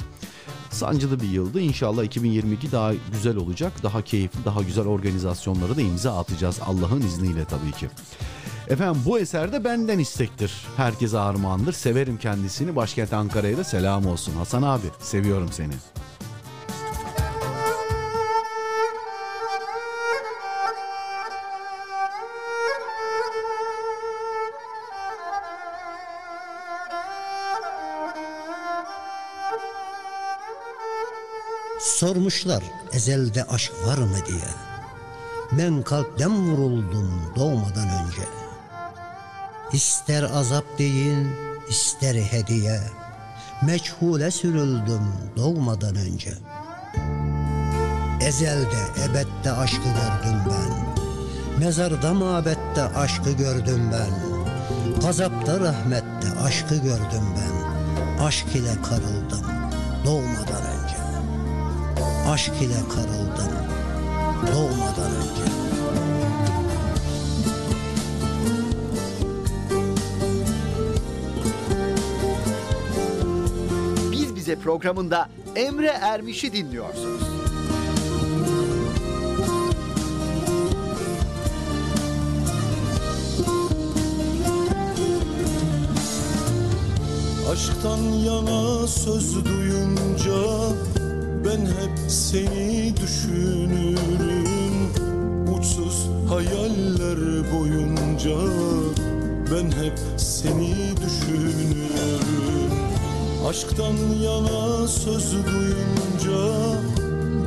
sancılı bir yıldı. İnşallah 2022 daha güzel olacak. Daha keyifli, daha güzel organizasyonlara da imza atacağız Allah'ın izniyle tabii ki. Efendim bu eser de benden istektir. Herkese armağandır. Severim kendisini. Başkent Ankara'ya da selam olsun. Hasan abi seviyorum seni. Sormuşlar ezelde aşk var mı diye. Ben kalpten vuruldum doğmadan önce. İster azap deyin, ister hediye. Meçhule sürüldüm doğmadan önce. Ezelde, ebette aşkı gördüm ben. Mezarda mabette aşkı gördüm ben. Gazapta rahmette aşkı gördüm ben. Aşk ile karıldım doğmadan önce. Aşk ile karıldım doğmadan önce. Biz Bize programında Emre Ermiş'i dinliyorsunuz. Aşktan yana söz duyunca ben hep seni düşünürüm. Uçsuz hayaller boyunca ben hep seni düşünürüm. Aşktan yana söz duyunca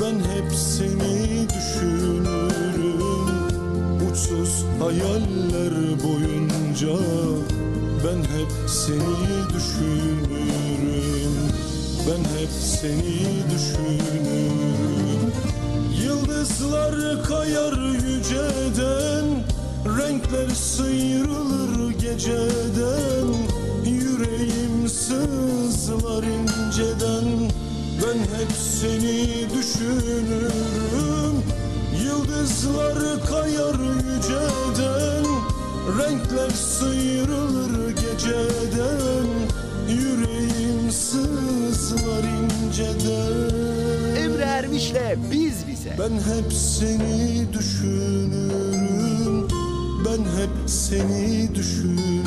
ben hep seni düşünürüm. Uçsuz hayaller boyunca ben hep seni düşünürüm Ben hep seni düşünürüm. Yıldızlar kayar yüceden Renkler sıyrılır geceden. Yüreğim sızlar inceden Ben hep seni düşünürüm. Yıldızlar kayar yüceden Renkler sıyrılır geceden sızlar inceden Emre Ermiş'le Biz Bize. Ben hep seni düşünürüm. Ben hep seni düşünürüm.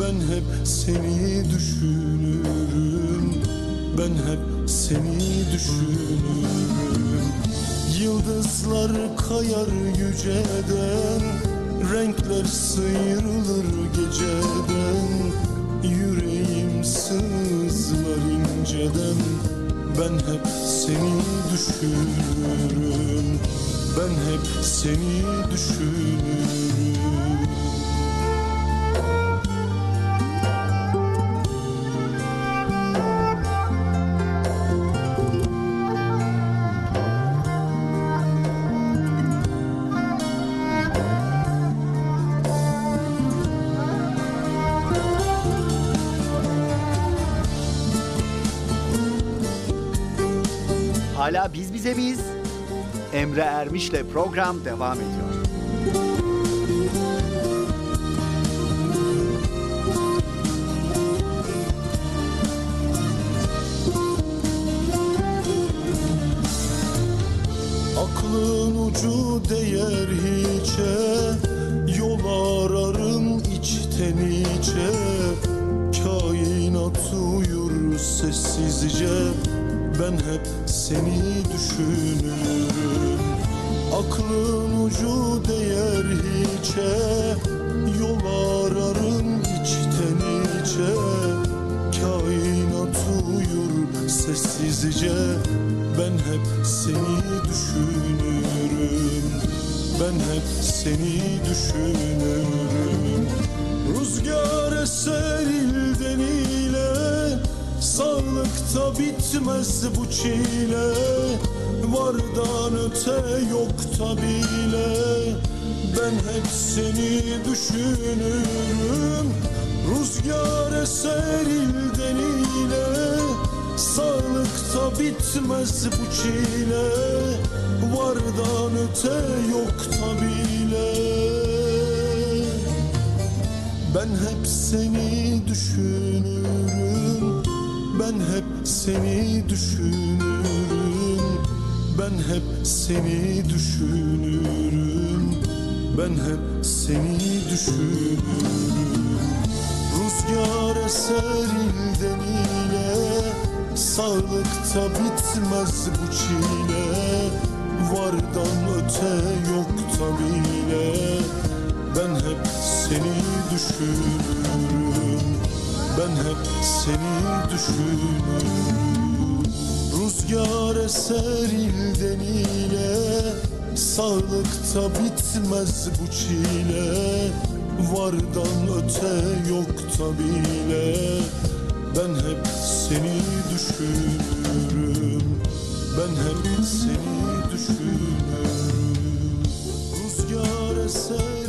Ben hep seni düşünürüm. Ben hep seni düşünürüm. Yıldızlar kayar yüceden. Renkler sıyrılır geceden Yüreğim sızlar inceden Ben hep seni düşünürüm. Ben hep seni düşünürüm Bize Biz. Emre Ermiş'le program devam ediyor. Çile Vardan öte yok bile. Ben hep seni düşünürüm Ben hep seni düşünürüm. Ben hep seni düşünürüm Ben hep seni düşünürüm. Rüzgar eser ilden ile Sağlıkta bitmez bu çile. Vardan öte yok bile Ben hep seni düşünürüm. Ben hep seni düşünürüm. Rüzgar eser ilden ile Sağlıkta bitmez bu çile. Vardan öte yok bile Ben hep seni düşünürüm Ben hep seni düşünürüm Rüzgar eser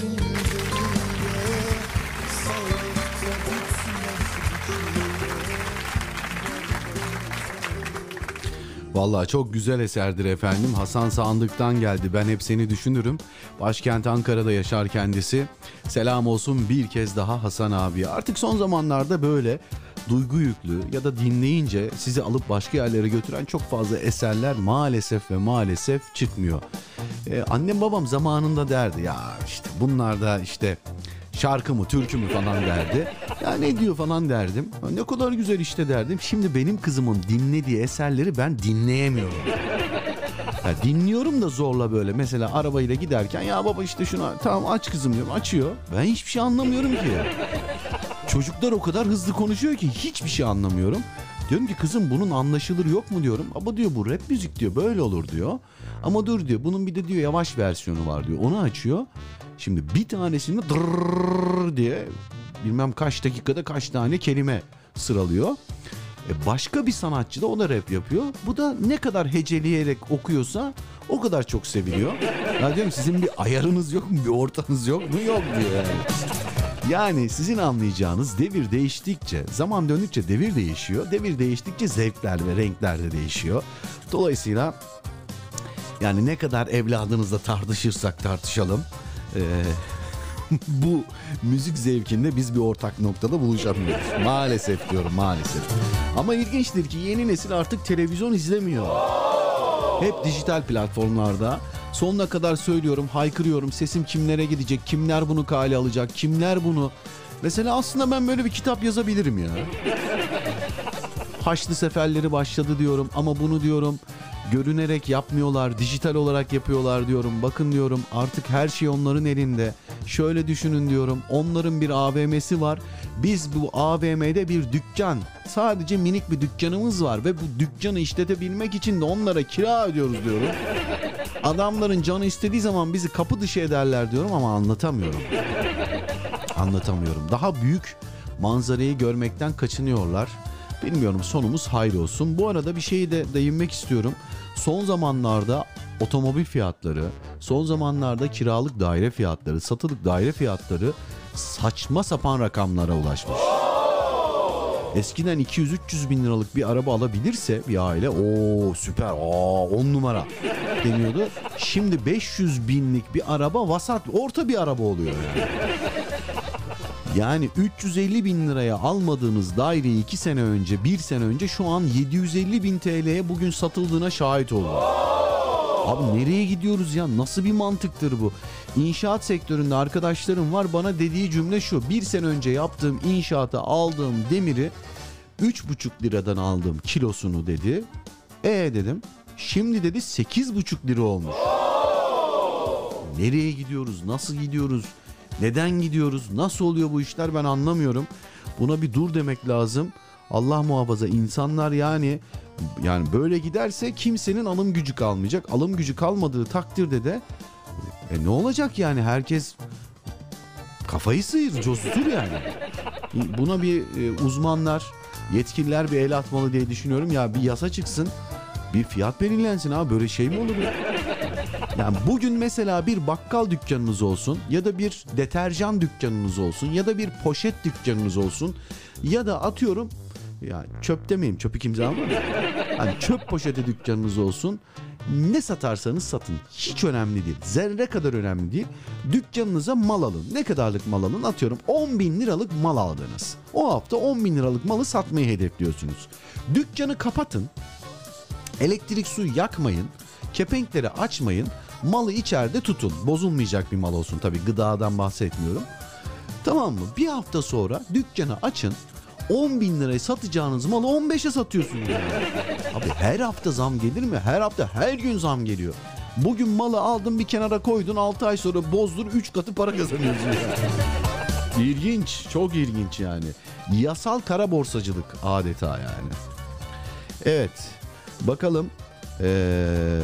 Vallahi çok güzel eserdir efendim. Hasan Sandık'tan geldi. Ben hep seni düşünürüm. Başkent Ankara'da yaşar kendisi. Selam olsun bir kez daha Hasan abiye. Artık son zamanlarda böyle duygu yüklü ya da dinleyince sizi alıp başka yerlere götüren çok fazla eserler maalesef ve maalesef çıkmıyor. Ee, annem babam zamanında derdi ya işte bunlar da işte şarkı mı türkü mü falan derdi. Ya ne diyor falan derdim. Ne kadar güzel işte derdim. Şimdi benim kızımın dinlediği eserleri ben dinleyemiyorum. Ya dinliyorum da zorla böyle. Mesela arabayla giderken ya baba işte şunu tamam aç kızım diyorum. Açıyor. Ben hiçbir şey anlamıyorum ki. Çocuklar o kadar hızlı konuşuyor ki hiçbir şey anlamıyorum. Diyorum ki kızım bunun anlaşılır yok mu diyorum. Ama diyor bu rap müzik diyor böyle olur diyor. Ama dur diyor bunun bir de diyor yavaş versiyonu var diyor. Onu açıyor. Şimdi bir tanesini dırrrr diye bilmem kaç dakikada kaç tane kelime sıralıyor. E başka bir sanatçı da o da rap yapıyor. Bu da ne kadar heceleyerek okuyorsa o kadar çok seviliyor. Ya diyorum sizin bir ayarınız yok mu? Bir ortanız yok mu? Yok diyor yani. Yani sizin anlayacağınız devir değiştikçe, zaman döndükçe devir değişiyor. Devir değiştikçe zevkler ve renkler de değişiyor. Dolayısıyla yani ne kadar evladınızla tartışırsak tartışalım. eee, bu müzik zevkinde biz bir ortak noktada buluşamıyoruz. Maalesef diyorum maalesef. Ama ilginçtir ki yeni nesil artık televizyon izlemiyor. Hep dijital platformlarda. Sonuna kadar söylüyorum, haykırıyorum. Sesim kimlere gidecek, kimler bunu kale alacak, kimler bunu... Mesela aslında ben böyle bir kitap yazabilirim ya. Haçlı seferleri başladı diyorum ama bunu diyorum görünerek yapmıyorlar, dijital olarak yapıyorlar diyorum. Bakın diyorum artık her şey onların elinde. Şöyle düşünün diyorum. Onların bir AVM'si var. Biz bu AVM'de bir dükkan. Sadece minik bir dükkanımız var ve bu dükkanı işletebilmek için de onlara kira ödüyoruz diyorum. Adamların canı istediği zaman bizi kapı dışı ederler diyorum ama anlatamıyorum. Anlatamıyorum. Daha büyük manzarayı görmekten kaçınıyorlar. Bilmiyorum sonumuz hayır olsun. Bu arada bir şeyi de değinmek istiyorum. Son zamanlarda otomobil fiyatları, son zamanlarda kiralık daire fiyatları, satılık daire fiyatları saçma sapan rakamlara ulaşmış. Eskiden 200-300 bin liralık bir araba alabilirse bir aile o süper aa 10 numara deniyordu. Şimdi 500 binlik bir araba vasat orta bir araba oluyor yani. Yani 350 bin liraya almadığınız daireyi 2 sene önce, 1 sene önce şu an 750 bin TL'ye bugün satıldığına şahit oldum. Abi nereye gidiyoruz ya? Nasıl bir mantıktır bu? İnşaat sektöründe arkadaşlarım var bana dediği cümle şu. Bir sene önce yaptığım inşaata aldığım demiri 3,5 liradan aldığım kilosunu dedi. E dedim. Şimdi dedi 8,5 lira olmuş. Nereye gidiyoruz? Nasıl gidiyoruz? Neden gidiyoruz? Nasıl oluyor bu işler ben anlamıyorum. Buna bir dur demek lazım. Allah muhafaza insanlar yani Yani böyle giderse kimsenin alım gücü kalmayacak. Alım gücü kalmadığı takdirde de e, ne olacak yani herkes kafayı sıyır, coştur yani. Buna bir e, uzmanlar, yetkililer bir el atmalı diye düşünüyorum. Ya bir yasa çıksın, bir fiyat belirlensin abi böyle şey mi olur ya? Yani bugün mesela bir bakkal dükkanınız olsun ya da bir deterjan dükkanınız olsun ya da bir poşet dükkanınız olsun ya da atıyorum yani çöp demeyeyim çöpü kimse almaz. Hani çöp poşeti dükkanınız olsun ne satarsanız satın hiç önemli değil. Zerre kadar önemli değil. Dükkanınıza mal alın. Ne kadarlık mal alın? Atıyorum 10 bin liralık mal aldınız. O hafta 10 bin liralık malı satmayı hedefliyorsunuz. Dükkanı kapatın. Elektrik su yakmayın. Kepenkleri açmayın. Malı içeride tutun. Bozulmayacak bir mal olsun tabii gıdadan bahsetmiyorum. Tamam mı? Bir hafta sonra dükkanı açın. 10 bin liraya satacağınız malı 15'e satıyorsunuz. Yani. Abi her hafta zam gelir mi? Her hafta her gün zam geliyor. Bugün malı aldın bir kenara koydun 6 ay sonra bozdur 3 katı para kazanıyorsun. Yani. İlginç, çok ilginç yani. Yasal kara borsacılık adeta yani. Evet, bakalım. Ee,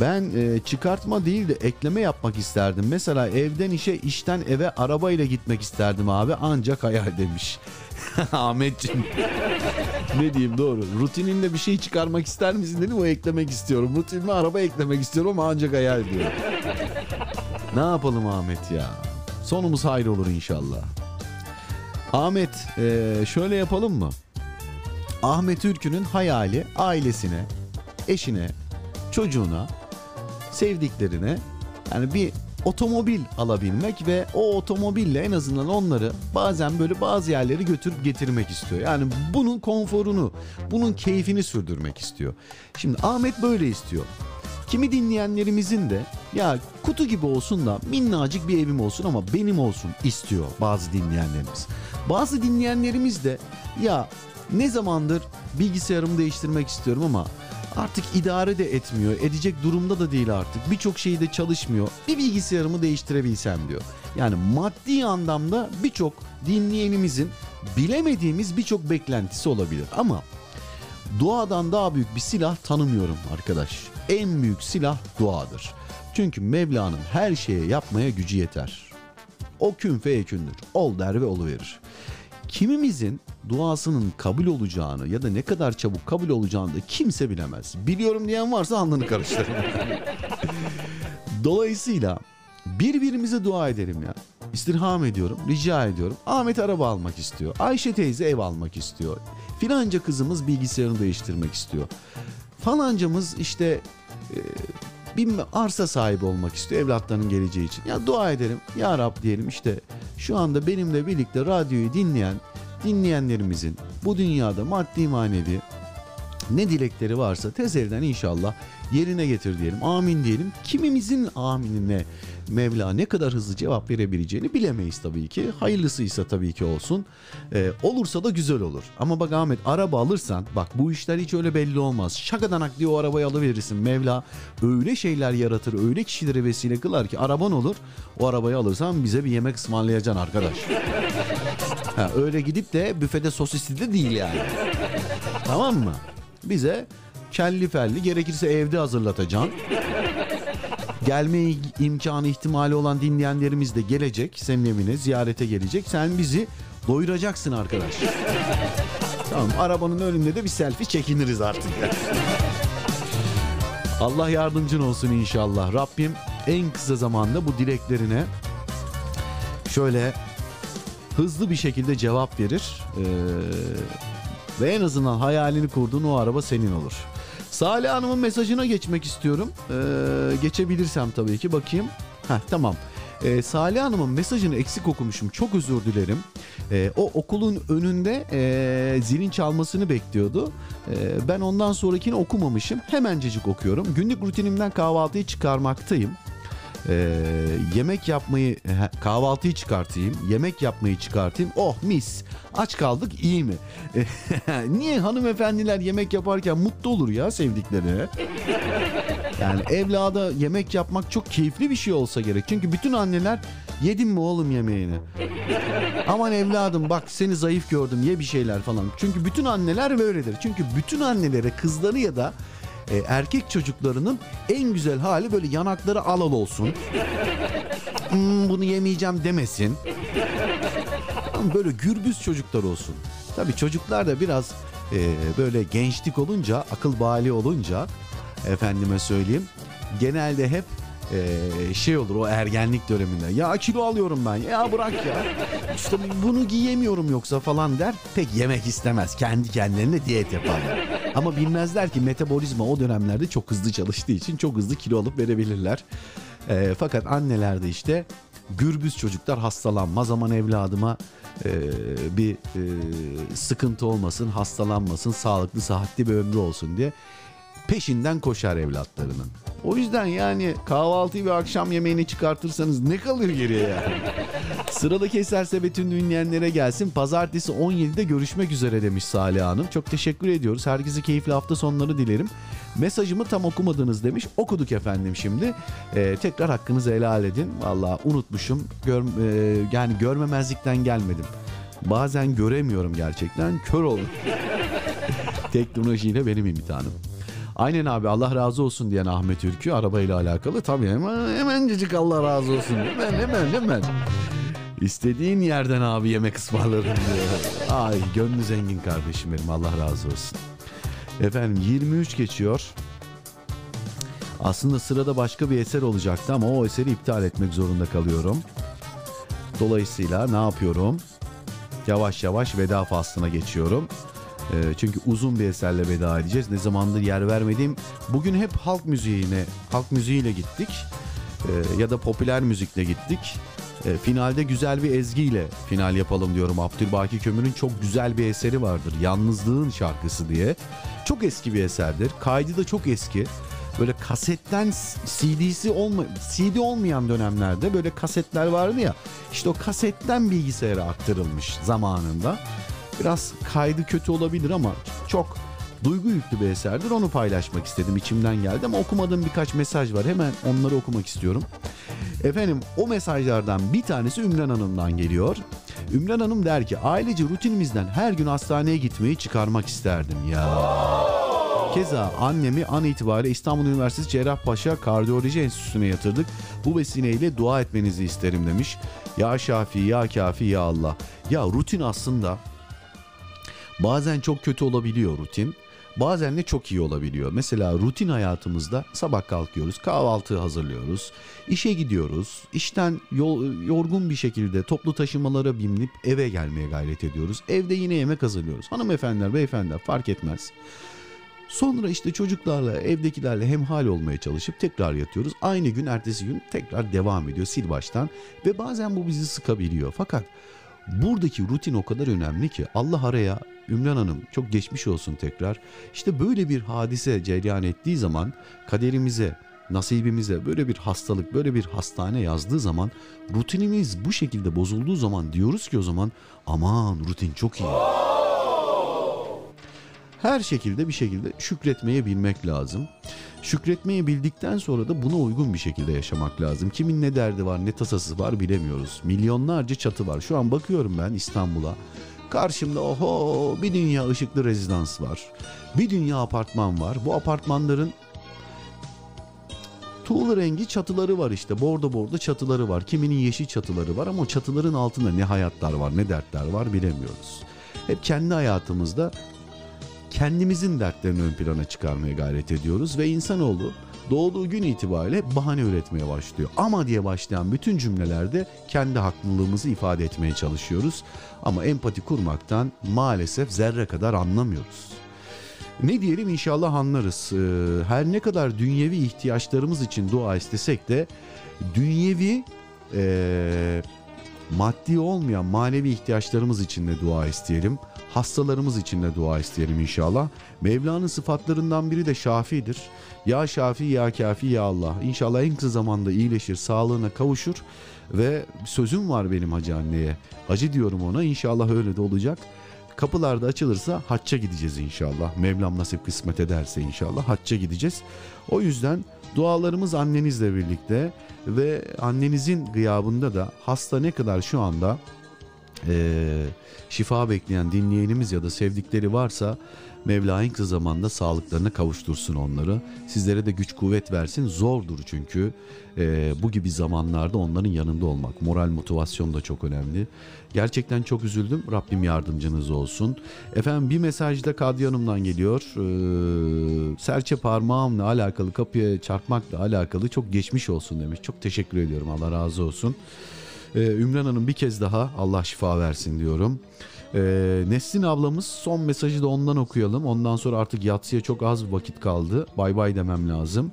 ben e, çıkartma değil de ekleme yapmak isterdim. Mesela evden işe, işten eve arabayla gitmek isterdim abi. Ancak hayal demiş. Ahmetciğim. ne diyeyim doğru. Rutininde bir şey çıkarmak ister misin dedim o eklemek istiyorum. Rutinime araba eklemek istiyorum ama ancak hayal diyor. ne yapalım Ahmet ya? Sonumuz hayır olur inşallah. Ahmet e, şöyle yapalım mı? Ahmet Ürkü'nün hayali ailesine, eşine, çocuğuna, sevdiklerine yani bir otomobil alabilmek ve o otomobille en azından onları bazen böyle bazı yerleri götürüp getirmek istiyor. Yani bunun konforunu, bunun keyfini sürdürmek istiyor. Şimdi Ahmet böyle istiyor. Kimi dinleyenlerimizin de ya kutu gibi olsun da minnacık bir evim olsun ama benim olsun istiyor bazı dinleyenlerimiz. Bazı dinleyenlerimiz de ya ne zamandır bilgisayarımı değiştirmek istiyorum ama artık idare de etmiyor. Edecek durumda da değil artık. Birçok şeyde çalışmıyor. Bir bilgisayarımı değiştirebilsem diyor. Yani maddi anlamda birçok dinleyenimizin bilemediğimiz birçok beklentisi olabilir. Ama duadan daha büyük bir silah tanımıyorum arkadaş. En büyük silah duadır. Çünkü Mevla'nın her şeye yapmaya gücü yeter. O kün feyekündür. Ol der ve oluverir. Kimimizin duasının kabul olacağını ya da ne kadar çabuk kabul olacağını da kimse bilemez. Biliyorum diyen varsa alnını karıştırın. Dolayısıyla birbirimize dua edelim ya. İstirham ediyorum, rica ediyorum. Ahmet araba almak istiyor. Ayşe teyze ev almak istiyor. Filanca kızımız bilgisayarını değiştirmek istiyor. Falancamız işte e, bir arsa sahibi olmak istiyor evlatlarının geleceği için. Ya dua edelim. Ya Rab diyelim işte şu anda benimle birlikte radyoyu dinleyen dinleyenlerimizin bu dünyada maddi manevi ne dilekleri varsa tezelden inşallah yerine getir diyelim. Amin diyelim. Kimimizin aminine Mevla ne kadar hızlı cevap verebileceğini bilemeyiz tabii ki. Hayırlısıysa tabii ki olsun. Ee, olursa da güzel olur. Ama bak Ahmet araba alırsan bak bu işler hiç öyle belli olmaz. Şakadanak diye o arabayı alıverirsin. Mevla öyle şeyler yaratır, öyle kişilere vesile kılar ki araban olur. O arabayı alırsan bize bir yemek ısmarlayacaksın arkadaş. Ha, öyle gidip de büfede sosisli de değil yani. tamam mı? Bize kelli felli gerekirse evde hazırlatacaksın. Gelme imkanı ihtimali olan dinleyenlerimiz de gelecek senin evine ziyarete gelecek. Sen bizi doyuracaksın arkadaş. tamam arabanın önünde de bir selfie çekiniriz artık. Allah yardımcın olsun inşallah. Rabbim en kısa zamanda bu dileklerine şöyle hızlı bir şekilde cevap verir. Ee, ve en azından hayalini kurduğun o araba senin olur. Salih Hanım'ın mesajına geçmek istiyorum. Ee, geçebilirsem tabii ki bakayım. Heh, tamam. Ee, Salih Hanım'ın mesajını eksik okumuşum. Çok özür dilerim. Ee, o okulun önünde e, zilin çalmasını bekliyordu. Ee, ben ondan sonrakini okumamışım. Hemencecik okuyorum. Günlük rutinimden kahvaltıyı çıkarmaktayım. Ee, yemek yapmayı kahvaltıyı çıkartayım yemek yapmayı çıkartayım oh mis aç kaldık iyi mi niye hanımefendiler yemek yaparken mutlu olur ya sevdiklerine yani evlada yemek yapmak çok keyifli bir şey olsa gerek çünkü bütün anneler Yedin mi oğlum yemeğini? Aman evladım bak seni zayıf gördüm ye bir şeyler falan. Çünkü bütün anneler böyledir. Çünkü bütün annelere kızları ya da e, erkek çocuklarının en güzel hali böyle yanakları alal olsun. Hmm, bunu yemeyeceğim demesin. Böyle gürbüz çocuklar olsun. Tabii çocuklar da biraz e, böyle gençlik olunca, akıl bali olunca efendime söyleyeyim. Genelde hep e, şey olur o ergenlik döneminde. Ya kilo alıyorum ben. Ya bırak ya. İşte bunu giyemiyorum yoksa falan der. Pek yemek istemez. Kendi kendilerine diyet yaparlar. Ama bilmezler ki metabolizma o dönemlerde çok hızlı çalıştığı için çok hızlı kilo alıp verebilirler. E, fakat annelerde işte gürbüz çocuklar hastalanmaz aman evladıma e, bir e, sıkıntı olmasın, hastalanmasın, sağlıklı, sıhhatli bir ömrü olsun diye peşinden koşar evlatlarının. O yüzden yani kahvaltıyı ve akşam yemeğini çıkartırsanız ne kalır geriye yani? Sıradaki eserse bütün dinleyenlere gelsin. Pazartesi 17'de görüşmek üzere demiş Salih Hanım. Çok teşekkür ediyoruz. Herkese keyifli hafta sonları dilerim. Mesajımı tam okumadınız demiş. Okuduk efendim şimdi. Ee, tekrar hakkınızı helal edin. Valla unutmuşum. Gör, e, yani görmemezlikten gelmedim. Bazen göremiyorum gerçekten. Kör oldum. Teknolojiyle benim imtihanım. Aynen abi Allah razı olsun diyen Ahmet Ülkü arabayla alakalı. Tabii hemen hemencecik Allah razı olsun. Hemen hemen hemen. İstediğin yerden abi yemek ısmarlarım diyor. Ay gönlü zengin kardeşim benim Allah razı olsun. Efendim 23 geçiyor. Aslında sırada başka bir eser olacaktı ama o eseri iptal etmek zorunda kalıyorum. Dolayısıyla ne yapıyorum? Yavaş yavaş veda faslına geçiyorum. Ee, çünkü uzun bir eserle veda edeceğiz. Ne zamandır yer vermediğim. Bugün hep halk müziğine, halk müziğiyle gittik. Ee, ya da popüler müzikle gittik. Ee, finalde güzel bir ezgiyle final yapalım diyorum. Abdülbaki Kömür'ün çok güzel bir eseri vardır. Yalnızlığın şarkısı diye. Çok eski bir eserdir. Kaydı da çok eski. Böyle kasetten CD'si olma CD olmayan dönemlerde böyle kasetler vardı ya. İşte o kasetten bilgisayara aktarılmış zamanında. Biraz kaydı kötü olabilir ama çok duygu yüklü bir eserdir. Onu paylaşmak istedim. içimden geldi ama okumadığım birkaç mesaj var. Hemen onları okumak istiyorum. Efendim o mesajlardan bir tanesi Ümran Hanım'dan geliyor. Ümran Hanım der ki ailece rutinimizden her gün hastaneye gitmeyi çıkarmak isterdim ya. Keza annemi an itibariyle İstanbul Üniversitesi Cerrahpaşa Kardiyoloji Enstitüsü'ne yatırdık. Bu vesileyle dua etmenizi isterim demiş. Ya Şafi, ya Kafi, ya Allah. Ya rutin aslında bazen çok kötü olabiliyor rutin. Bazen de çok iyi olabiliyor. Mesela rutin hayatımızda sabah kalkıyoruz, kahvaltı hazırlıyoruz, işe gidiyoruz, işten yol, yorgun bir şekilde toplu taşımalara binip eve gelmeye gayret ediyoruz. Evde yine yemek hazırlıyoruz. Hanımefendiler, beyefendiler fark etmez. Sonra işte çocuklarla, evdekilerle hemhal olmaya çalışıp tekrar yatıyoruz. Aynı gün, ertesi gün tekrar devam ediyor sil baştan ve bazen bu bizi sıkabiliyor. Fakat buradaki rutin o kadar önemli ki Allah araya Ümran Hanım çok geçmiş olsun tekrar. İşte böyle bir hadise cereyan ettiği zaman kaderimize, nasibimize böyle bir hastalık, böyle bir hastane yazdığı zaman rutinimiz bu şekilde bozulduğu zaman diyoruz ki o zaman aman rutin çok iyi. Her şekilde bir şekilde şükretmeyi bilmek lazım. Şükretmeyi bildikten sonra da buna uygun bir şekilde yaşamak lazım. Kimin ne derdi var, ne tasası var bilemiyoruz. Milyonlarca çatı var. Şu an bakıyorum ben İstanbul'a. Karşımda oho bir dünya ışıklı rezidans var. Bir dünya apartman var. Bu apartmanların tuğla rengi çatıları var işte. Bordo bordo çatıları var. Kiminin yeşil çatıları var ama çatıların altında ne hayatlar var, ne dertler var bilemiyoruz. Hep kendi hayatımızda kendimizin dertlerini ön plana çıkarmaya gayret ediyoruz ve insanoğlu doğduğu gün itibariyle bahane üretmeye başlıyor. Ama diye başlayan bütün cümlelerde kendi haklılığımızı ifade etmeye çalışıyoruz. Ama empati kurmaktan maalesef zerre kadar anlamıyoruz. Ne diyelim inşallah anlarız. Ee, Her ne kadar dünyevi ihtiyaçlarımız için dua istesek de dünyevi e, maddi olmayan manevi ihtiyaçlarımız için de dua isteyelim. Hastalarımız için de dua isteyelim inşallah. Mevla'nın sıfatlarından biri de şafidir. Ya şafi ya kafi ya Allah. İnşallah en kısa zamanda iyileşir, sağlığına kavuşur. Ve sözüm var benim hacı anneye. Hacı diyorum ona inşallah öyle de olacak. Kapılar da açılırsa hacca gideceğiz inşallah. Mevlam nasip kısmet ederse inşallah hacca gideceğiz. O yüzden dualarımız annenizle birlikte ve annenizin gıyabında da hasta ne kadar şu anda eee, şifa bekleyen dinleyenimiz ya da sevdikleri varsa Mevla en kısa zamanda sağlıklarına kavuştursun onları. Sizlere de güç kuvvet versin. Zordur çünkü Eee, bu gibi zamanlarda onların yanında olmak. Moral motivasyon da çok önemli. Gerçekten çok üzüldüm. Rabbim yardımcınız olsun. Efendim bir mesaj da Kadriye Hanım'dan geliyor. Eee, serçe parmağımla alakalı kapıya çarpmakla alakalı çok geçmiş olsun demiş. Çok teşekkür ediyorum. Allah razı olsun. Ee, Ümran Hanım bir kez daha Allah şifa versin diyorum. Ee, Neslin ablamız son mesajı da ondan okuyalım. Ondan sonra artık yatsıya çok az vakit kaldı. Bay bay demem lazım.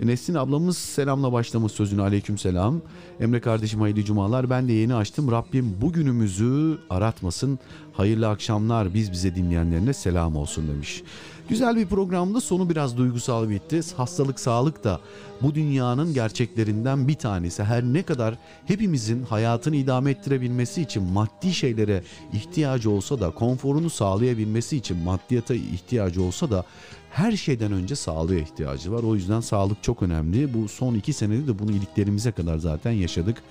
E, Neslin ablamız selamla başlamış sözünü aleyküm selam. Emre kardeşim hayırlı cumalar. Ben de yeni açtım. Rabbim bugünümüzü aratmasın. Hayırlı akşamlar biz bize dinleyenlerine selam olsun demiş. Güzel bir programdı. Sonu biraz duygusal bitti. Hastalık, sağlık da bu dünyanın gerçeklerinden bir tanesi. Her ne kadar hepimizin hayatını idame ettirebilmesi için maddi şeylere ihtiyacı olsa da, konforunu sağlayabilmesi için maddiyata ihtiyacı olsa da her şeyden önce sağlığa ihtiyacı var. O yüzden sağlık çok önemli. Bu son iki senede de bunu iliklerimize kadar zaten yaşadık.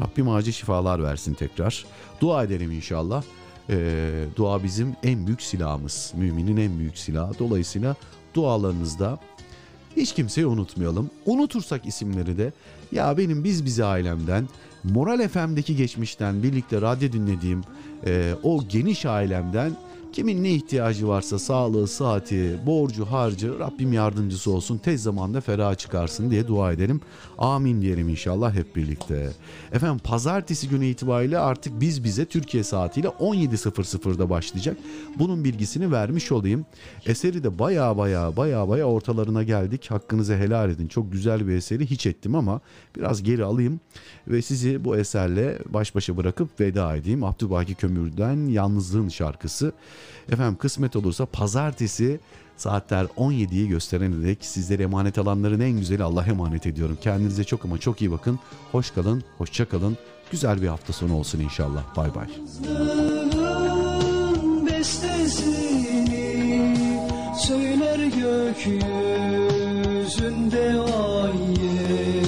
Rabbim acil şifalar versin tekrar. Dua edelim inşallah. Ee, dua bizim en büyük silahımız. Müminin en büyük silahı. Dolayısıyla dualarınızda hiç kimseyi unutmayalım. Unutursak isimleri de ya benim biz bize ailemden Moral FM'deki geçmişten birlikte radyo dinlediğim e, o geniş ailemden kimin ne ihtiyacı varsa sağlığı, sıhhati, borcu, harcı Rabbim yardımcısı olsun tez zamanda ferah çıkarsın diye dua edelim. Amin diyelim inşallah hep birlikte. Efendim pazartesi günü itibariyle artık biz bize Türkiye saatiyle 17.00'da başlayacak. Bunun bilgisini vermiş olayım. Eseri de baya baya baya baya ortalarına geldik. Hakkınızı helal edin. Çok güzel bir eseri hiç ettim ama biraz geri alayım ve sizi bu eserle baş başa bırakıp veda edeyim. Abdülbaki Kömür'den Yalnızlığın şarkısı. Efendim kısmet olursa pazartesi saatler 17'yi gösterene dek sizlere emanet alanların en güzeli Allah'a emanet ediyorum. Kendinize çok ama çok iyi bakın. Hoş kalın, hoşça kalın. Güzel bir hafta sonu olsun inşallah. Bay bay. Söyler gökyüzünde ay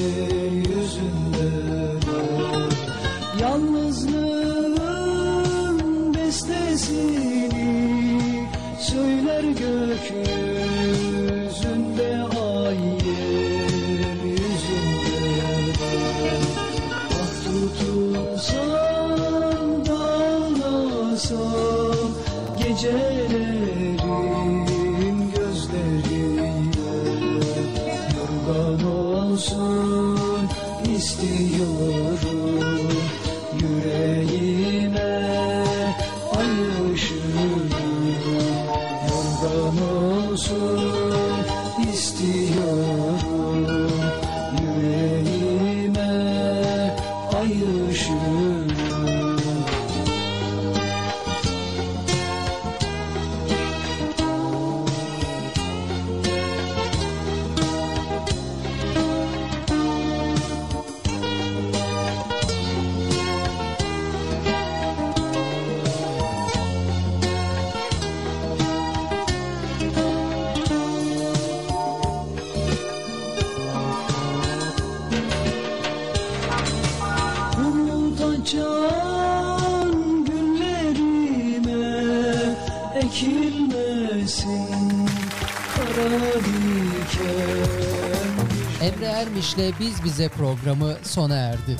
Ermiş'le Biz Bize programı sona erdi.